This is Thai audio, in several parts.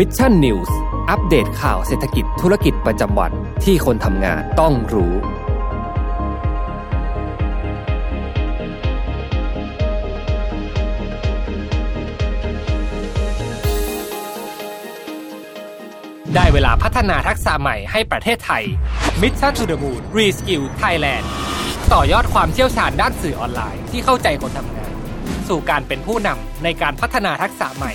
Mission News อัปเดตข่าวเศรษฐกิจธุรกิจประจำวันที่คนทำงานต้องรู้ ได้เวลาพัฒนาทักษะใหม่ให้ประเทศไทย Mission to the Moon Reskill Thailand ต่อยอดความเชี่ยวชาญด้านสื่อออนไลน์ที่เข้าใจคนทำงาน สู่การเป็นผู้นำในการพัฒนาทักษะใหม่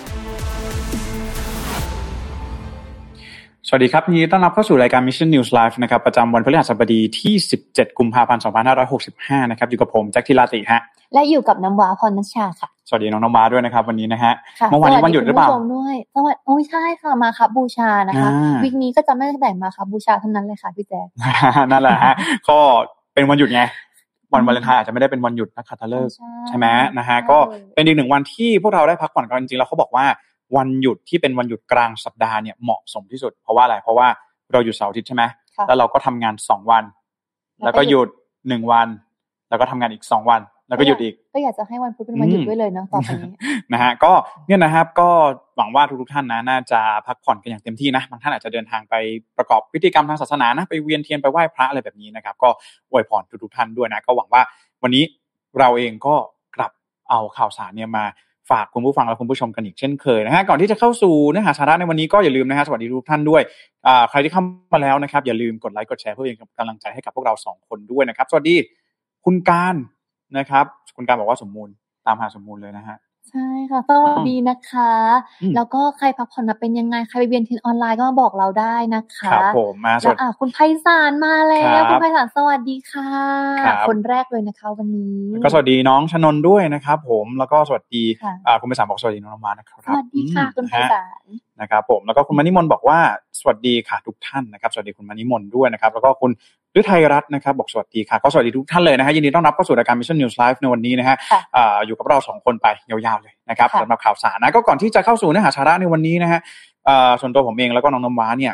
สวัสดีครับยินดีต้อนรับเข้าสู่รายการ Mission News Live นะครับประจำวันพฤหัสบดีที่ 17 กุมภาพันธ์ 2565 นะครับอยู่กับผมแจ็คทิลาติฮะและอยู่กับน้ำว้าพรนัชชาค่ะ สวัสดีน้องน้องมาด้วยนะครับ วันนี้นะฮะค่ะเมื่อวานนี้วันหยุดหรือเปล่าสวัสคุณผู้ชมด้วยสวัสดีโอ้ยใช่ค่ะมาครับบูชานะคะอ่าวิกนี้ก็จะไม่ได้แต่งมาครับบูชาเท่านั้นเลยค่ะพี่แจ๊คนั่นแหละฮะก็เป็นวันหยุดไงวันวาเลนไทน์อาจจะไม่ได้เป็นวันหยุดนักขัตฤกษ์ใช่ใช่ไหมนะฮะก็เป็นอีกหนึ่งวันที่พวกเราได้พักผ่อนกันจริงๆแล้วเขาบอกว่า วันหยุดที่เป็นวันหยุดกลางสัปดาห์เนี่ยเหมาะสมที่สุด เพราะว่าอะไรเพราะว่าเราหยุดเสาร์อาทิตย์ใช่ไหมค่ะแล้วเราก็ทำงานสองวัน แล้วก็หยุดหนึ่งวัน แล้วก็ทำงานอีกสองวัน แล้วก็หยุดอีก ก็อยากจะให้วันพุธเป็นวันหยุดอืมด้วยเลยเนาะต่อไปนี้นะฮะก็เนี่ยนะครับก็หวังว่าทุกๆท่านนะน่าจะพักผ่อนกันอย่างเต็มที่นะบางท่านอาจจะเดินทางไปประกอบพิธีกรรมทางศาสนานะไปเวียนเทียนไปไหว้พระอะไรแบบนี้นะครับ ก็อวยพรทุกๆท่านด้วยนะ ก็หวังว่าวันนี้เราเองก็กลับเอาข่าวสารเนี่ยมา ฝากคุณผู้ฟังและคุณผู้ชมกันอีกเช่นเคยนะฮะก่อนที่จะเข้าสู่เนื้อหาสาระในวันนี้ก็อย่าลืมนะฮะสวัสดีทุกท่านด้วยอ่าใครที่เข้ามาแล้วนะครับอย่าลืมกดไลค์กดแชร์เพื่อเป็นกำลังใจให้กับพวกเราสองคนด้วยนะครับ สวัสดีคุณการนะครับ คุณการบอกว่าสมมูลตามหาสมมูลเลยนะฮะใช่ค่ะสวัสดีนะคะอืมแล้วก็ใครพักผ่อนมาเป็นยังไง ใครไปเวียนเทียนออนไลน์ก็มาบอกเราได้นะคะครับผมมาสแล้ววัสดีอะคุณไพศาลมาแล้ครัวบคุณไพศาลสวัสดีค่ะครับคนแรกเลยนะคะวันนี้ ก็สวัสดีน้องชนนท์ด้วยนะครับผมแล้วก็สวัสดีค่ะอ่าคุณไปสามบอกสวัสดีน้องน้ำมานะครับสวัสดีค่ะอืมคุณไพนะฮะศาลนะครับผมแล้วก็คุณมณิมนต์บอกว่าสวัสดีค่ะทุกท่านนะครับสวัสดีคุณมณิมนต์ด้วยนะครับ แล้วก็คุณฤทัยรัตน์นะครับบอกสวัสดีค่ะก็สวัสดีทุกท่านเลยนะฮะยินดีต้อนรับเข้าสู่รายการ Mission News Live ในวันนี้นะฮะค่ะอ่าอยู่กับเราสองคนไปยาวๆเลย นะครับค่ะสำหรับข่าวสารนะก็ก่อนที่จะเข้าสู่เนื้อหาสาระในวันนี้นะฮะอ่าส่วนตัวผมเองแล้วก็น้องน้ำว้าเนี่ย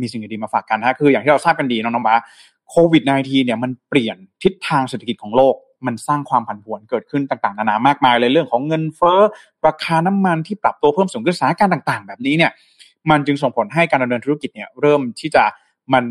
มีสิ่งดีๆมาฝากกันนะฮะคืออย่างที่เราทราบกันดีน้องน้ำว้าโควิด -19 เนี่ยมันเปลี่ยนทิศทางเศรษฐกิจของโลกมันสร้างความผันผวนเกิดขึ้นต่างๆนานามากมายเลยเรื่องของเงินเฟ้อราคาน้ำมันที่ปรับตัวเพิ่มสูงขึ้นสถานการณ์ต่าง ๆ แบบนี้เนี่ย มันจึงส่งผลให้การดำเนินธุรกิจเนี่ย เริ่มที่จะมัน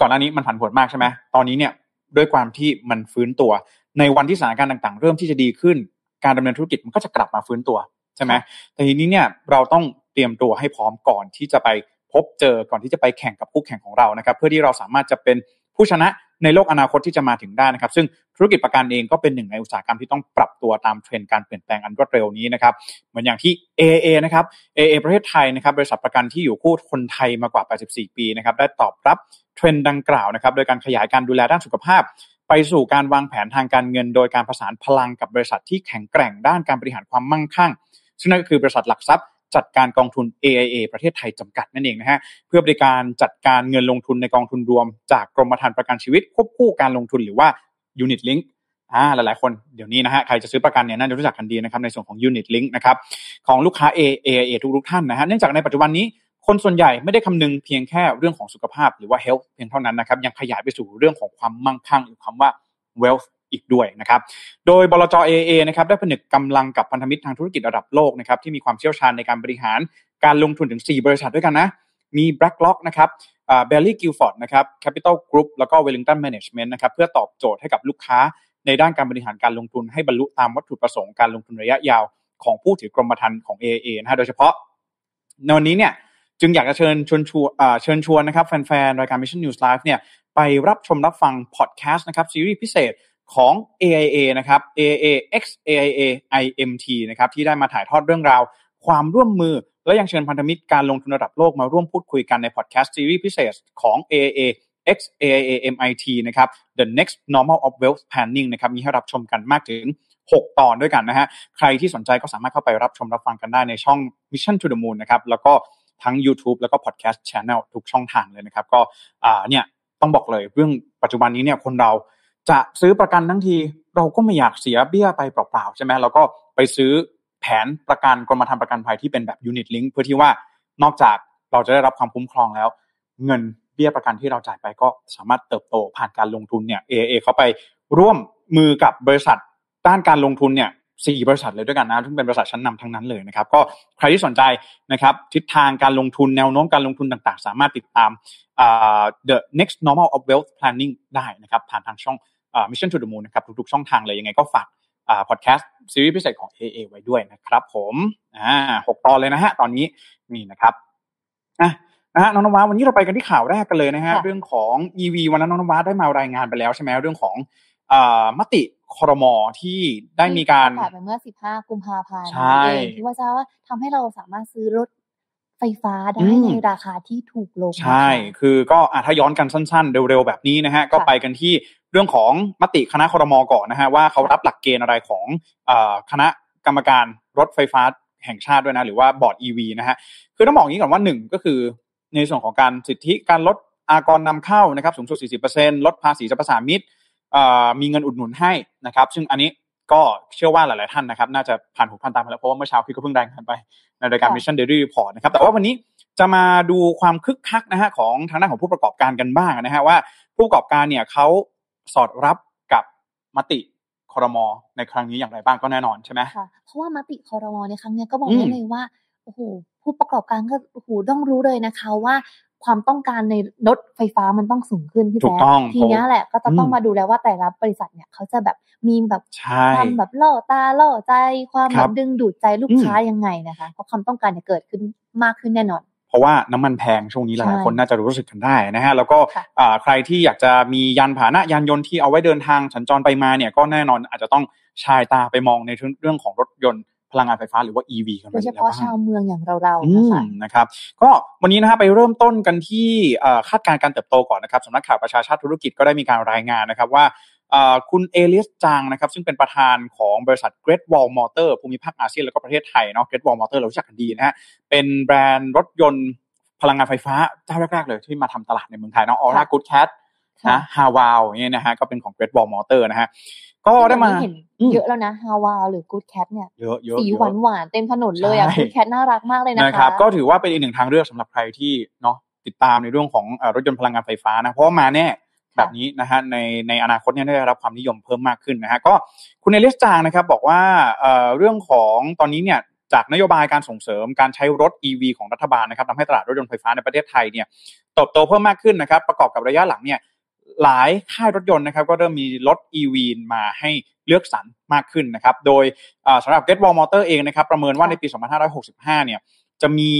ก่อนหน้านี้มันผันผวนมากใช่ไหมตอนนี้เนี่ยด้วยความที่มันฟื้นตัวในวันที่สถานการณ์ต่าง ๆ เริ่มที่จะดีขึ้น การดำเนินธุรกิจมันก็จะกลับมาฟื้นตัวใช่ไหมแต่ทีนี้เนี่ยเราต้องเตรียมตัวให้พร้อมก่อนที่จะไปพบเจอก่อนที่จะไปแข่งกับคู่แข่งของเรานะครับ เพื่อที่เราสามารถจะเป็นผู้ชนะในโลกอนาคตที่จะมาถึงได้นะครับ ซึ่งธุรกิจประกันเองก็เป็นหนึ่งในอุตสาหกรรมที่ต้องปรับตัวตามเทรนด์การเปลี่ยนแปลงอันรวดเร็วนี้นะครับ เหมือนอย่างที่ AAA นะครับ AA ประเทศไทยนะครับ บริษัทประกันที่อยู่คู่คนไทยมากว่า 84 ปีนะครับ ได้ตอบรับเทรนด์ดังกล่าวนะครับ โดยการขยายการดูแลด้านสุขภาพ ไปสู่การวางแผนทางการเงิน โดยการประสานพลังกับบริษัทที่แข็งแกร่งด้านการบริหารความมั่งคั่ง ซึ่งนั่นก็คือบริษัทหลักทรัพย์จัดการกองทุน AIA ประเทศไทยจำกัดนั่นเองนะฮะเพื่อบริการจัดการเงินลงทุนในกองทุนรวม จากกรมธรรม์ประกันชีวิตควบคู่การลงทุนหรือว่า Unit Link อ่าหลายๆคนเดี๋ยวนี้นะฮะใครจะซื้อประกันเนี่ยน่าจะรู้จักกันดีนะครับในส่วนของ Unit Link นะครับของลูกค้า AIA ทุกๆท่านนะฮะเนื่องจากในปัจจุบันนี้ คนส่วนใหญ่ไม่ได้คำนึงเพียงแค่เรื่องของสุขภาพหรือว่า health เพียงเท่านั้นนะครับ ยังขยายไปสู่เรื่องของความมั่งคั่งหรือคำว่า wealth อีกด้วยนะครับ โดยบลจ AA นะครับได้ผนึกกำลังกับพันธมิตรทางธุรกิจระดับโลกนะครับที่มีความเชี่ยวชาญในการบริหารการลงทุนถึง 4 บริษัทด้วยกันนะ มี BlackRock นะครับอ่า Bailey Gilford นะครับ Capital Group แล้วก็ Wellington Management นะครับเพื่อตอบโจทย์ให้กับลูกค้าในด้านการบริหารการลงทุนให้บรรลุตามวัตถุประสงค์การลงทุนระยะยาวของผู้ถือกรมธรรม์ของ AA นะฮะโดยเฉพาะในวันนี้เนี่ย จึงอยากจะเชิญชวนชวนเชิญชวนนะครับแฟนๆ รายการ Mission News Live เนี่ยไปรับชมรับฟังพอดแคสต์นะครับซีรีส์พิเศษของ AIA นะครับ AIA X AIA IMT นะครับที่ได้มาถ่ายทอดเรื่องราว ความร่วมมือ และยังเชิญพันธมิตรการลงทุนระดับโลกมาร่วมพูดคุยกันในพอดแคสต์ซีรีส์พิเศษของ AIA X AIA MIT นะครับ The Next Normal of Wealth Planning นะครับมีให้รับชมกันมากถึง 6 ตอนด้วยกันนะฮะ ใครที่สนใจก็สามารถเข้าไปรับชมรับฟังกันได้ในช่อง Mission to the Moon นะครับ แล้วก็ ทั้ง YouTube แล้วก็ Podcast Channel ทุกช่องทางเลยนะครับ ก็อ่าเนี่ยต้องบอกเลยเรื่องปัจจุบันนี้เนี่ยคนเราจะซื้อประกันทั้งทีเราก็ไม่อยากเสียเบี้ยไปเปล่าๆใช่ไหมเราก็ไปซื้อแผนประกันกรมธรรม์ประกันภัยที่เป็นแบบยูนิตลิงก์เพื่อที่ว่านอกจากเราจะได้รับความคุ้มครองแล้ว เงินเบี้ยประกันที่เราจ่ายไปก็สามารถเติบโตผ่านการลงทุนเนี่ย AAA เขาไปร่วมมือกับบริษัทด้านการลงทุนเนี่ย สี่บริษัทเลยด้วยกันนะซึ่งเป็นบริษัทชั้นนำทั้งนั้นเลยนะครับก็ใครที่สนใจนะครับทิศทางการลงทุนแนวโน้มการลงทุนต่างๆ สามารถติดตาม the next normal of wealth planning ได้นะครับผ่านทางช่อง mission to the moon นะครับทุกๆช่องทางเลยยังไงก็ฝากพอดแคสต์ซีรีส์พิเศษของ AA ไว้ด้วยนะครับ ผมอ่าหกตอนเลยนะฮะตอนนี้นี่นะครับอะนะฮะน้องนวาวันนี้เราไปกันที่ข่าวแรกกันเลยนะฮะเรื่องของ EV วันนั้นน้องนวาได้มารายงานไปแล้วใช่ไหมเรื่องของมติ คอรมอที่ได้มีการประกาศไปเมื่อ 15 กุมภาพันธ์เองที่ว่าจะว่าทำให้เราสามารถซื้อรถไฟฟ้าได้ในราคาที่ถูกลง ใช่ คือก็ถ้าย้อนกันสั้น ๆ เร็วๆ แบบนี้นะฮะ ก็ไปกันที่เรื่องของมติคณะคอรมอก่อนนะฮะ ว่าเขารับหลักเกณฑ์อะไรของคณะกรรมการรถไฟฟ้าแห่งชาติด้วยนะ หรือว่าบอร์ด EV นะฮะ คือต้องบอกอย่างนี้ก่อนว่าหนึ่งก็คือในส่วนของการสิทธิการลดอากรนำเข้านะครับสูงสุด 40%ลดภาษีสรรพสามิต มีเงินอุดหนุนให้นะครับ ซึ่งอันนี้ก็เชื่อว่าหลาย ๆ ท่านนะครับ น่าจะผ่านหูผ่านตามาแล้ว เพราะว่าเมื่อเช้าพี่ก็เพิ่งรายงานไป ในรายการ Mission Daily Report นะครับ แต่ว่าวันนี้จะมาดูความคึกคักนะฮะของทางด้านของผู้ประกอบการกันบ้างนะฮะว่าผู้ประกอบการเนี่ยเขาสอดรับกับมติคอรมอในครั้งนี้อย่างไรบ้างก็แน่นอนใช่ไหมค่ะเพราะว่ามติคอรมอในครั้งนี้ก็บอกได้เลยว่าโอ้โหผู้ประกอบการก็โอ้โหต้องรู้เลยนะคะว่า ความต้องการในรถไฟฟ้ามันต้องสูงขึ้นพี่แจ๊ทีนี้แหละก็จะต้องมาดูแล้วว่าแต่ละบริษัทเนี่ยเขาจะแบบมีแบบความแบบล่อตาล่อใจความแบบดึงดูดใจลูกค้ายังไงนะคะเพราะความต้องการเนี่ยเกิดขึ้นมากขึ้นแน่นอน เพราะว่าน้ำมันแพงช่วงนี้หลายคนน่าจะรู้สึกกันได้นะฮะแล้วก็ใครที่อยากจะมียานพาหนะยานยนต์ที่เอาไว้เดินทางสัญจรไปมาเนี่ยก็แน่นอนอาจจะต้องชายตาไปมองในเรื่องของรถยนต์ พลังงานไฟฟ้าหรือว่า EV กันโดยเฉพาะชาวเมืองอย่างเราๆนะคะนะครับ ก็วันนี้นะครับไปเริ่มต้นกันที่คาดการณ์การเติบโตก่อนนะครับสำนักข่าวประชาชาติธุรกิจก็ได้มีการรายงานนะครับว่าคุณเอเลียสจางนะครับซึ่งเป็นประธานของบริษัท Great Wall Motor ภูมิภาคอาเซียนแล้วก็ประเทศไทยเนาะ Great Wall Motor เรารู้จักกันดีนะฮะเป็นแบรนด์รถยนต์พลังงานไฟฟ้าเจ้าแรกๆเลยที่มาทำตลาดในเมืองไทยเนาะออร่ากูดแคทนะฮาวาวเนี่ยนะฮะก็เป็นของ Great Wall Motor นะฮะ ก็ได้มาเห็นเยอะแล้วนะฮาวาหรือกูดแคทเนี่ยเยอะเยอะสีหวานหวานเต็มถนนเลยอะกูดแคทน่ารักมากเลยนะคะนะครับ ก็ถือว่าเป็นอีกหนึ่งทางเลือกสำหรับใครที่เนาะติดตามในเรื่องของรถยนต์พลังงานไฟฟ้านะเพราะว่ามาแน่แบบนี้นะฮะในในอนาคตเนี่ยได้รับความนิยมเพิ่มมากขึ้นนะฮะก็คุณเอเลสจางนะครับบอกว่าเรื่องของตอนนี้เนี่ยจากนโยบายการส่งเสริมการใช้รถ EV ของรัฐบาลนะครับทำให้ตลาดรถยนต์ไฟฟ้าในประเทศไทยเนี่ยเติบโตเพิ่มมากขึ้นนะครับ ประกอบกับระยะหลังเนี่ย หลายค่ายรถยนต์นะครับก็เริ่มมีรถ EV มาให้เลือกสรรมากขึ้นนะครับ โดยสำหรับ Get Wall Motor เองนะครับ ประเมินว่าในปี 2565 เนี่ยจะมี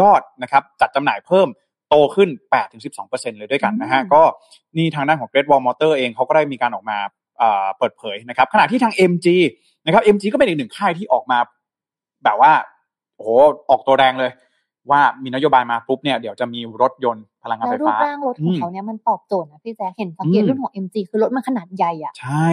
ยอดนะครับจัดจำหน่ายเพิ่มโตขึ้น 8-12%เลยด้วยกันนะฮะก็นี่ทางด้านของ Great Wall Motor เองเขาก็ได้มีการออกมาเปิดเผยนะครับ ขณะที่ทาง MG นะครับ MG ก็เป็นอีกหนึ่งค่ายที่ออกมาแบบว่าโอ้โหออกตัวแรงเลย ว่ามีนโยบายมาปุ๊บเนี่ยเดี๋ยวจะมีรถยนต์พลังงานไฟฟ้าแล้วรูปร่างรถของเขาเนี่ยมันตอบโจทย์นะพี่แจ๊เห็นสังเกตรุ่นของ MG คือรถมันขนาดใหญ่อะ ใช่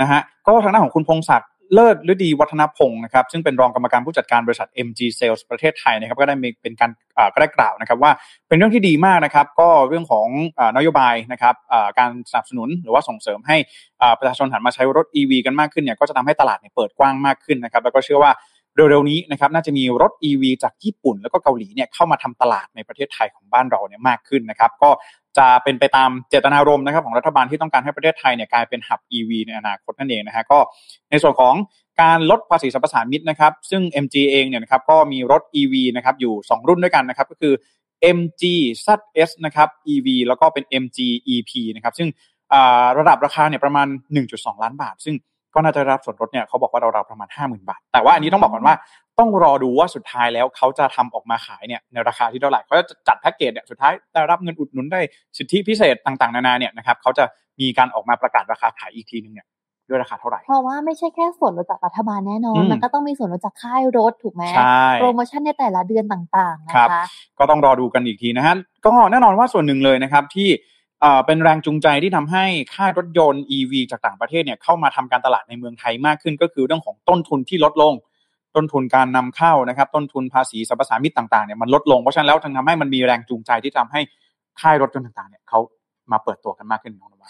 นะฮะก็ทางด้านของคุณพงศักดิ์เลิศฤดีวัฒนพงศ์นะครับซึ่งเป็นรองกรรมการผู้จัดการบริษัท MG Sales ประเทศไทยนะครับก็ได้มีเป็นการก็ได้กล่าวนะครับว่าเป็นเรื่องที่ดีมากนะครับก็เรื่องของนโยบายนะครับการสนับสนุนหรือว่าส่งเสริมให้ประชาชนหันมาใช้รถ EV กันมากขึ้นเนี่ยก็จะทำให้ตลาดเนี่ยเปิดกว้างมากขึ้นนะครับแล้วก็เชื่อว่า เร็วๆนี้นะครับน่าจะมีรถ EV จากญี่ปุ่น แล้วก็เกาหลีเนี่ยเข้ามาทำตลาดในประเทศไทยของบ้านเราเนี่ยมากขึ้นนะครับ ก็จะเป็นไปตามเจตนารมณ์นะครับของรัฐบาลที่ต้องการให้ประเทศไทยเนี่ยกลายเป็นหับ EV ในอนาคตนั่นเองนะฮะก็ในส่วนของการลดภาษีสรรพสามิตนะครับ ซึ่ง MG เองเนี่ยนะครับก็มีรถ EV นะครับอยู่ 2 รุ่นด้วยกันนะครับ ก็คือ MG ZS นะครับ EV แล้วก็เป็น MG EP นะครับ ซึ่งระดับราคาเนี่ยประมาณ 1.2 ล้านบาท ซึ่ง ก็น่าจะรับส่วนลดเนี่ยเขาบอกว่าเราๆประมาณ 50,000 บาท แต่ว่าอันนี้ต้องบอกก่อนว่าต้องรอดูว่าสุดท้ายแล้วเขาจะทำออกมาขายเนี่ยในราคาที่เท่าไหร่เขาจะจัดแพ็กเกจเนี่ยสุดท้ายได้รับเงินอุดหนุนได้สิทธิพิเศษต่างๆ นานาเนี่ยนะครับเขาจะมีการออกมาประกาศราคาขายอีกทีนึงเนี่ยด้วยราคาเท่าไหร่ เพราะว่าไม่ใช่แค่ส่วนลดจากรัฐบาลแน่นอน มันก็ต้องมีส่วนลดจากค่ายรถถูกไหมโปรโมชั่นในแต่ละเดือนต่างๆนะคะก็ต้องรอดูกันอีกทีนะฮะก็แน่นอนว่าส่วนหนึ่งเลยนะครับที่ เป็นแรงจูงใจที่ทำให้ค่ายรถยนต์ EV จากต่างประเทศเนี่ยเข้ามาทำการตลาดในเมืองไทยมากขึ้น ก็คือเรื่องของต้นทุนที่ลดลง ต้นทุนการนำเข้านะครับ ต้นทุนภาษีสรรพสามิตต่างๆเนี่ยมันลดลงเพราะฉะนั้นแล้วทำให้มันมีแรงจูงใจที่ทำให้ค่ายรถยนต์ต่างๆเนี่ยเข้ามาเปิดตัวกันมากขึ้นน้องนวา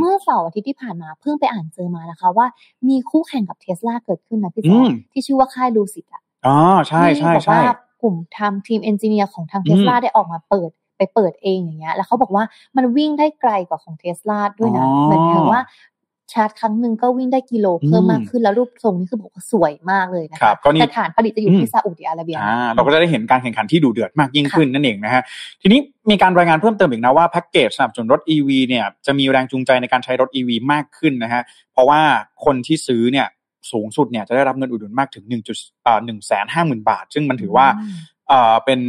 เมื่อเสาร์อาทิตย์ที่ผ่านมาเพิ่งไปอ่านเจอมานะคะ ว่ามีคู่แข่งกับเทสลาเกิดขึ้นนะพี่แจ๊ที่ชื่อว่าค่าย Lucid อะอ๋อใช่ใช่ใช่กลุ่มทำทีม engineer ของทางเทสลาได้ออกมาเปิด ไปเปิดเองอย่างเงี้ย แล้วเขาบอกว่ามันวิ่งได้ไกลกว่าของเทสลาด้วยนะเหมือนถึงว่าชาร์จครั้งหนึ่งก็วิ่งได้กิโลเพิ่มมากขึ้นแล้วรูปทรงนี่คือบอกว่าสวยมากเลยนะคะแต่ฐานผลิตจะอยู่ที่ซาอุดิอาระเบียเราก็จะได้เห็นการแข่งขันที่ดูเดือดมากยิ่งขึ้นนั่นเองนะฮะทีนี้มีการรายงานเพิ่มเติมอีกนะว่าแพ็กเกจสนับสนุนรถ EV เนี่ยจะมีแรงจูงใจในการใช้รถ EV มากขึ้นนะฮะเพราะว่าคนที่ซื้อเนี่ยสูงสุดเนี่ยจะได้รับเงินอุดหนุนมากถึง1จุดอ่าหนึ่งแสนห้าหมื่นบาท ซึ่งมันถือว่าอ่าเป็น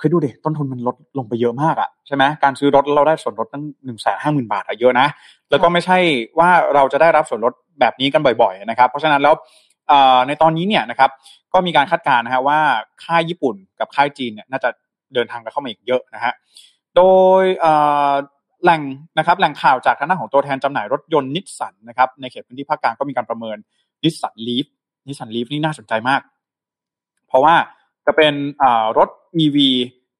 คือดูดิต้นทุนมันลดลงไปเยอะมากอะใช่ไหมการซื้อรถเราได้ส่วนลดตั้งหนึ่งแสนห้าหมื่นบาทอะเยอะนะ แล้วก็ไม่ใช่ว่าเราจะได้รับส่วนลดแบบนี้กันบ่อย ๆ นะครับ เพราะฉะนั้นแล้วในตอนนี้เนี่ยนะครับก็มีการคาดการณ์นะฮะว่าค่ายญี่ปุ่นกับค่ายจีนเนี่ยน่าจะเดินทางกันเข้ามาอีกเยอะนะฮะโดยแหล่งนะครับแหล่งข่าวจากทางด้านของตัวแทนจำหน่ายรถยนต์นิสสันนะครับในเขตพื้นที่ภาคกลางก็มีการประเมินNissan Leaf Nissan Leaf นี่น่าสนใจมาก เพราะว่าจะเป็นรถ EV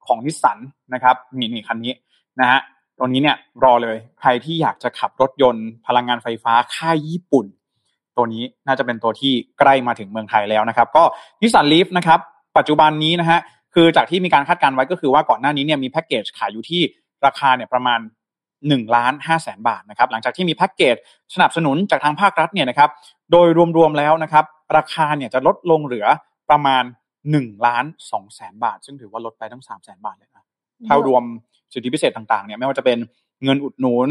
ของนิสสันนะครับนี่นี่คันนี้นะฮะตรงนี้เนี่ยรอเลยใครที่อยากจะขับรถยนต์พลังงานไฟฟ้าค่ายญี่ปุ่น ตัวนี้น่าจะเป็นตัวที่ใกล้มาถึงเมืองไทยแล้วนะครับ ก็ Nissan Leaf นะครับ ปัจจุบันนี้นะฮะคือจากที่มีการคาดการณ์ไว้ก็คือว่าก่อนหน้านี้เนี่ยมีแพ็กเกจขายอยู่ที่ราคาเนี่ยประมาณ1ล้าน5แสนบาทนะครับหลังจากที่มีแพ็กเกจสนับสนุนจากทางภาครัฐเนี่ยนะครับโดยรวมๆแล้วนะครับราคาเนี่ยจะลดลงเหลือประมาณ 1ล้าน2แสนบาท ซึ่งถือว่าลดไปตั้ง3แสนบาทเลยนะถ้ารวมสิทธิพิเศษต่างๆเนี่ยไม่ว่าจะเป็นเงินอุดหนุน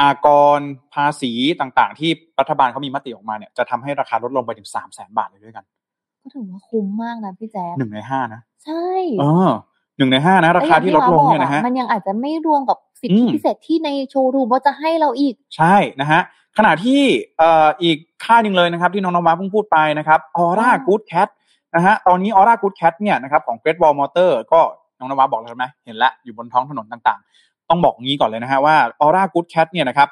อากรภาษีต่างๆ ที่รัฐบาลเขามีมติออกมาเนี่ยจะทำให้ราคาลดลงไปถึงสามแสนบาทเลยด้วยกัน ก็ถือว่าคุ้มมากนะพี่แจ๊คหนึ่งในห้านะ ใช่เออหนึ่งในห้านะราคาที่ลดลงเนี่ยนะฮะมันยังอาจจะไม่รวมกับสิทธิพิเศษที่ในโชว์รูมว่าจะให้เราอีก ใช่นะฮะขณะที่เอ่ออีกค่ายหนึ่งเลยนะครับ ที่น้องนวาเพิ่งพูดไปนะครับ Aura Good Cat นะฮะตอนนี้ Aura Good Cat เนี่ยนะครับของ Great Wall Motor ก็น้องนวาบอกแล้วใช่ไหมเห็นแล้วอยู่บนท้องถนนต่างๆ ต้องบอกงี้ก่อนเลยนะฮะว่า Aura Good Cat เนี่ยนะครับ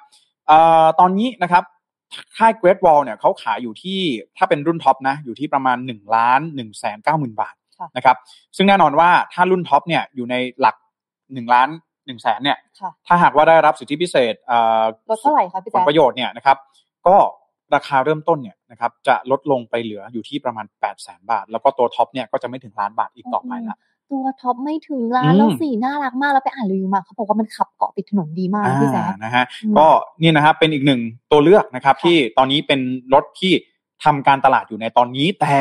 เอ่อตอนนี้นะครับค่าย Great Wall เนี่ยเขาขายอยู่ที่ถ้าเป็นรุ่นท็อปนะอยู่ที่ประมาณ1ล้าน1แสนเก้าหมื่นบาทนะครับซึ่งแน่นอนว่าถ้ารุ่นท็อปเนี่ยอยู่ในหลัก1ล้านหนึ่งแสนเนี่ยถ้าหากว่าได้รับสิทธิพิเศษลดเท่าไหร่ครับพี่แจ๊ผลประโยชน์เนี่ยนะครับก็ ราคาเริ่มต้นเนี่ยนะครับจะลดลงไปเหลืออยู่ที่ประมาณ8 0 0แสนบาท แล้วก็ตัวท็อปเนี่ยก็จะไม่ถึงล้านบาทอีกต่อไปละตัวท็อปไม่ถึงล้านแล้วสีน่ารักมากแล้วไปอ่านรีวิวมาเขาบอกว่ามันขับเกาะติดถนนดีมากพี่แจ๊นะฮะก็นี่นะครับเป็นอีกหนึ่งตัวเลือกนะครับที่ตอนนี้เป็นรถที่ทำการตลาดอยู่ในตอนนี้แต่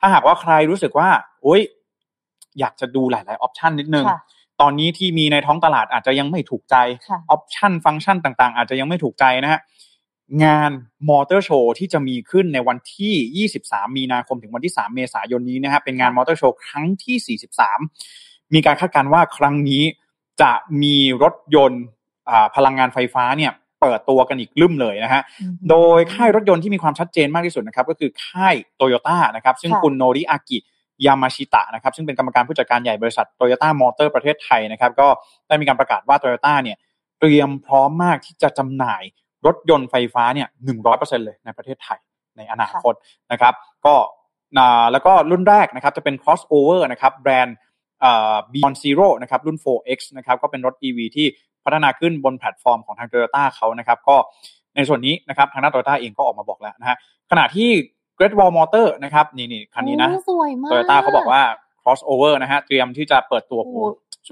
ถ้าหากว่าใครรู้สึกว่าโอ๊ยอยากจะดูหลาย ๆ ออปชันนิดนึงตอนนี้ที่มีในท้องตลาดอาจจะยังไม่ถูกใจออปชันฟังก์ชันต่าง ๆ อาจจะยังไม่ถูกใจนะฮะ งานมอเตอร์โชว์ที่จะมีขึ้นในวันที่ 23 มีนาคมถึงวันที่ 3 เมษายนนี้นะครับเป็นงานมอเตอร์โชว์ครั้งที่ 43 มีการคาดการณ์ว่าครั้งนี้จะมีรถยนต์พลังงานไฟฟ้าเนี่ยเปิดตัวกันอีกลืมเลยนะฮะ โดยค่ายรถยนต์ที่มีความชัดเจนมากที่สุดนะครับก็คือค่ายโตโยต้านะครับซึ่งคุณโนริอากิยามาชิตะนะครับซึ่งเป็นกรรมการผู้จัดการใหญ่บริษัทโตโยต้ามอเตอร์ประเทศไทยนะครับก็ได้มีการประกาศว่าโตโยต้าเนี่ยเตรียมพร้อมมากที่จะจำหน่าย รถยนต์ไฟฟ้าเนี่ยหนึ่งร้อยเปอร์เซ็นเลยในประเทศไทยในอนาคตนะครับ ก็แล้วก็รุ่นแรกนะครับจะเป็น crossover นะครับแบรนด์ Beyond Zero นะครับรุ่น 4X นะครับก็เป็นรถ EV ที่พัฒนาขึ้นบนแพลตฟอร์มของทาง Toyota เขานะครับ ก็ในส่วนนี้นะครับทางด้าน Toyota เองก็ออกมาบอกแล้วนะฮะขณะที่ Great Wall Motor นะครับ นี่นี่คันนี้นะ Toyota เขาบอกว่า crossover นะฮะเตรียมที่จะเปิดตัว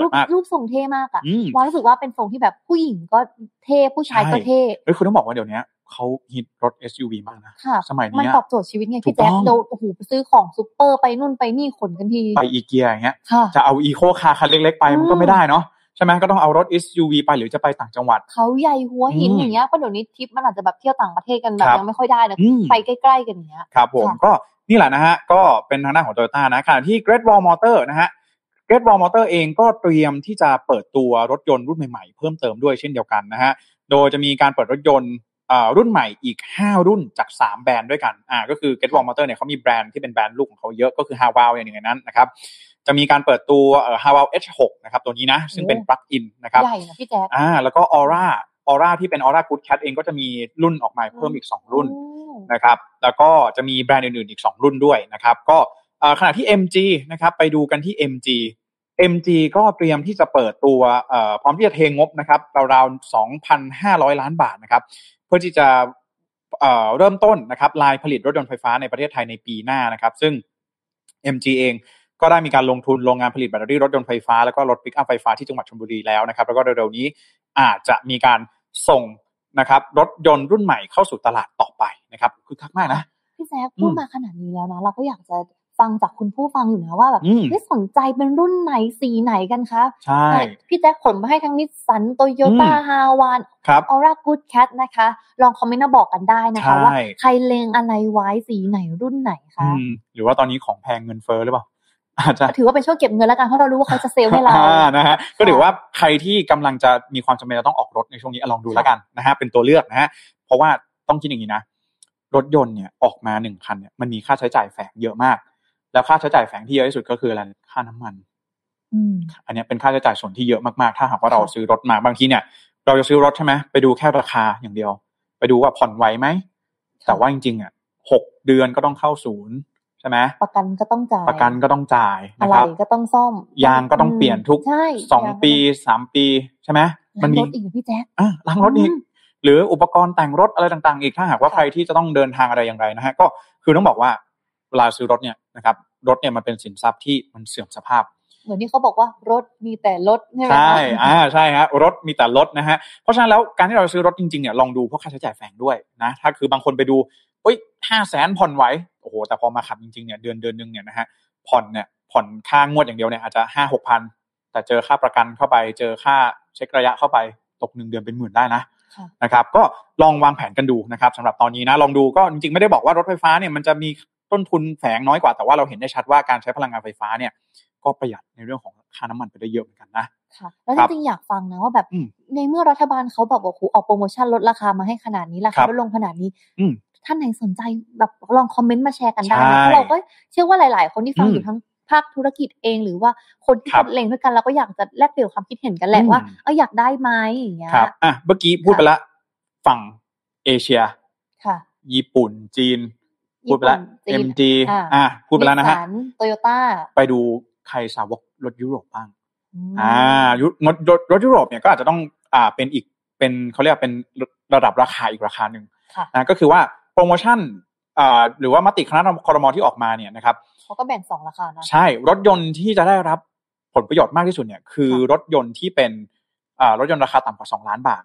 รูปรูปทรงเท่มากอะวารู้สึกว่าเป็นทรงที่แบบผู้หญิงก็เท่ผู้ชายก็เท่เฮ้ยคุณต้องบอกว่าเดี๋ยวนี้เขาฮิตรถ SUV มากนะ สมัยนี้มันตอบโจทย์ชีวิตไงพี่แจ๊คโดนโอ้โหไปซื้อของซูเปอร์ไปนู่นไปนี่ขนกันที ไปอีเกียอย่างเงี้ย จะเอาอีโคคาร์คันเล็ก ๆ ไปมันก็ไม่ได้เนาะใช่ไหมก็ต้องเอารถ SUV ไปหรือจะไปต่างจังหวัด เขาใหญ่หัวหินอย่างเงี้ยเพราะเดี๋ยวนี้ทริปมันอาจจะแบบเที่ยวต่างประเทศกันแบบยังไม่ค่อยได้นะไปใกล้ ๆ กันอย่างเงี้ยครับผมก็นี่แหละนะฮะ ก็เป็นทางด้านของโตโยต้านะขณะที่ Great Wall Motor นะฮะ Great Wall Motor เองก็เตรียมที่จะเปิดตัวรถยนต์รุ่นใหม่ๆ เพิ่มเติมด้วยเช่นเดียวกันนะฮะ โดยจะมีการเปิดรถยนต์รุ่นใหม่อีก 5 รุ่นจาก 3 แบรนด์ด้วยกันอ่าก็คือ Great Wall Motor เนี่ยเขามีแบรนด์ที่เป็นแบรนด์ลูกของเขาเยอะก็คือ h a w a l อย่างหนึ่งนั้นนะครับ จะมีการเปิดตัวเอ่อ h a w a l H6 นะครับตัวนี้นะ ซึ่งเป็นปลั๊กอินนะครับใหญ่นะพี่แจ๊อ่าแล้วก็ Aura Aura ที่เป็น Aura Good Cat เองก็จะมีรุ่นออกมาเพิ่มอีก 2 รุ่นนะครับ แล้วก็จะมีแบรนด์อื่นๆอีก 2 รุ่นด้วยนะครับ ก็ ขณะที่ MG นะครับไปดูกันที่ MG MG ก็เตรียมที่จะเปิดตัวพร้อมที่จะเทงบนะครับราวๆ 2,500 ล้านบาทนะครับเพื่อที่จะเริ่มต้นนะครับลายผลิตรถยนต์ไฟฟ้าในประเทศไทยในปีหน้านะครับ ซึ่ง MG เองก็ได้มีการลงทุนโรงงานผลิตแบตเตอรี่รถยนต์ไฟฟ้าแล้วก็รถปิกอัพไฟฟ้าที่จังหวัดชลบุรีแล้วนะครับ แล้วก็เร็วๆนี้อาจจะมีการส่งนะครับรถยนต์รุ่นใหม่เข้าสู่ตลาดต่อไปนะครับคึกคักมากนะพี่แจ๊คพูดมาขนาดนี้แล้วนะเราก็อยากจะ ฟังจากคุณผู้ฟังอยู่นะว่าแบบไม่สนใจเป็นรุ่นไหนสีไหนกันคะใช่พี่แจ๊คขนมาให้ทั้งนิสสันโตโยต้า Haval Ora Good Cat นะคะ ลองคอมเมนต์มาบอกกันได้นะคะ ว่าใครเลงอะไรไว้สีไหนรุ่นไหนคะหรือว่าตอนนี้ของแพงเงินเฟ้อหรือเปล่าอาจจะถือว่าเป็นช่วงเก็บเงินแล้วกันเพราะเรารู้ว่าเขาจะเซลล์ให้เรานะฮะก็ถือว่าใครที่กำลังจะมีความจำเป็นจะต้องออกรถในช่วงนี้ลองดูแล้วกันนะฮะเป็นตัวเลือกนะฮะเพราะว่าต้องคิดอย่างนี้นะรถยนต์เนี่ยออกมาหนึ่งคันเนี่ยมันมีค่าใช้จ่ายแฝงเยอะมาก แล้วค่าใช้จ่ายแฝงที่เยอะที่สุดก็คืออะไรค่าน้ำมันอันนี้เป็นค่าใช้จ่ายส่วนที่เยอะมากๆ ถ้าหากว่าเราซื้อรถมาบางทีเนี่ย เราจะซื้อรถใช่ไหมไปดูแค่ราคาอย่างเดียว ไปดูว่าผ่อนไหวไหมแต่ว่าจริงๆอะหกเดือนก็ต้องเข้าศูนย์ใช่ไหมประกันก็ต้องจ่ายประกันก็ต้องจ่ายนะครับก็ต้องซ่อม ยางก็ต้องเปลี่ยนทุกสองปีสามปีใช่ไหมมันมีรถอีกพี่แจ๊คอะล้างรถอีกหรืออุปกรณ์แต่งรถอะไรต่างๆ อีกถ้าหากว่าใครที่จะต้องเดินทางอะไรอย่างไรนะฮะก็คือต้องบอกว่าเวลาซื้อรถเนี่ย นะครับรถเนี่ยมันเป็นสินทรัพย์ที่มันเสื่อมสภาพ เหมือนที่เขาบอกว่ารถมีแต่รถใช่ไหมใช่อ่าใช่ฮะรถมีแต่รถนะฮะเพราะฉะนั้นแล้วการที่เราซื้อรถจริงๆเนี่ยลองดูพวกค่าใช้จ่ายแฝงด้วยนะถ้าคือบางคนไปดูเอ้ยห้าแสนผ่อนไหวโอ้โหแต่พอมาขับจริงๆเนี่ยเดือนเดือนนึงเนี่ยนะฮะผ่อนเนี่ยผ่อนค่างวดอย่างเดียวเนี่ยอาจจะห้าหกพันแต่เจอค่าประกันเข้าไป เจอค่าเช็คระยะเข้าไปตกหนึ่งเดือนเป็นหมื่นได้นะนะครับก็ลองวางแผนกันดูนะครับสำหรับตอนนี้นะลองดูก็จริงๆไม่ได้บอกว่ารถไฟฟ้าเนี่ยมันจะมี ต้นทุนแฝงน้อยกว่าแต่ว่าเราเห็นได้ชัดว่าการใช้พลังงานไฟฟ้าเนี่ย ก็ประหยัดในเรื่องของค่าน้ำมันไปได้เยอะเหมือนกันนะค่ะแล้วจริงๆอยากฟังนะว่าแบบในเมื่อรัฐบาลเขาแบบว่าออกโปรโมชั่นลดราคามาให้ขนาดนี้ราคาลดลงขนาดนี้ท่านไหนสนใจแบบลองคอมเมนต์มาแชร์กันได้นะเพราะเราก็เชื่อว่าหลาย ๆ คนที่ฟังอยู่ทั้งภาคธุรกิจเองหรือว่าคนที่เล็งด้วยกันเราก็อยากจะแลกเปลี่ยนความคิดเห็นกันแหละว่าเอออยากได้ไหมอย่างเงี้ยครับอะเมื่อกี้พูดไปละฝั่งเอเชีย ค่ะ ญี่ปุ่นจีน พูดไปแล้วเอ็มจีอะพูดไปแล้วนะฮะโตโยต้าไปดูใครสาวกรถยุโรปบ้างอ่ายุรถรถยุโรปเนี่ยก็อาจจะต้องอ่าเป็นอีกเป็นเขาเรียกเป็นระดับราคาอีกราคาหนึ่งนะก็คือว่าโปรโมชั่นอ่าหรือว่ามติคณะคอรมอที่ออกมาเนี่ยนะครับเขาก็แบ่งสองราคานะใช่รถยนต์ที่จะได้รับผลประโยชน์มากที่สุดเนี่ยคือรถยนต์ที่เป็นอ่ารถยนต์ราคาต่ำกว่าสองล้านบาท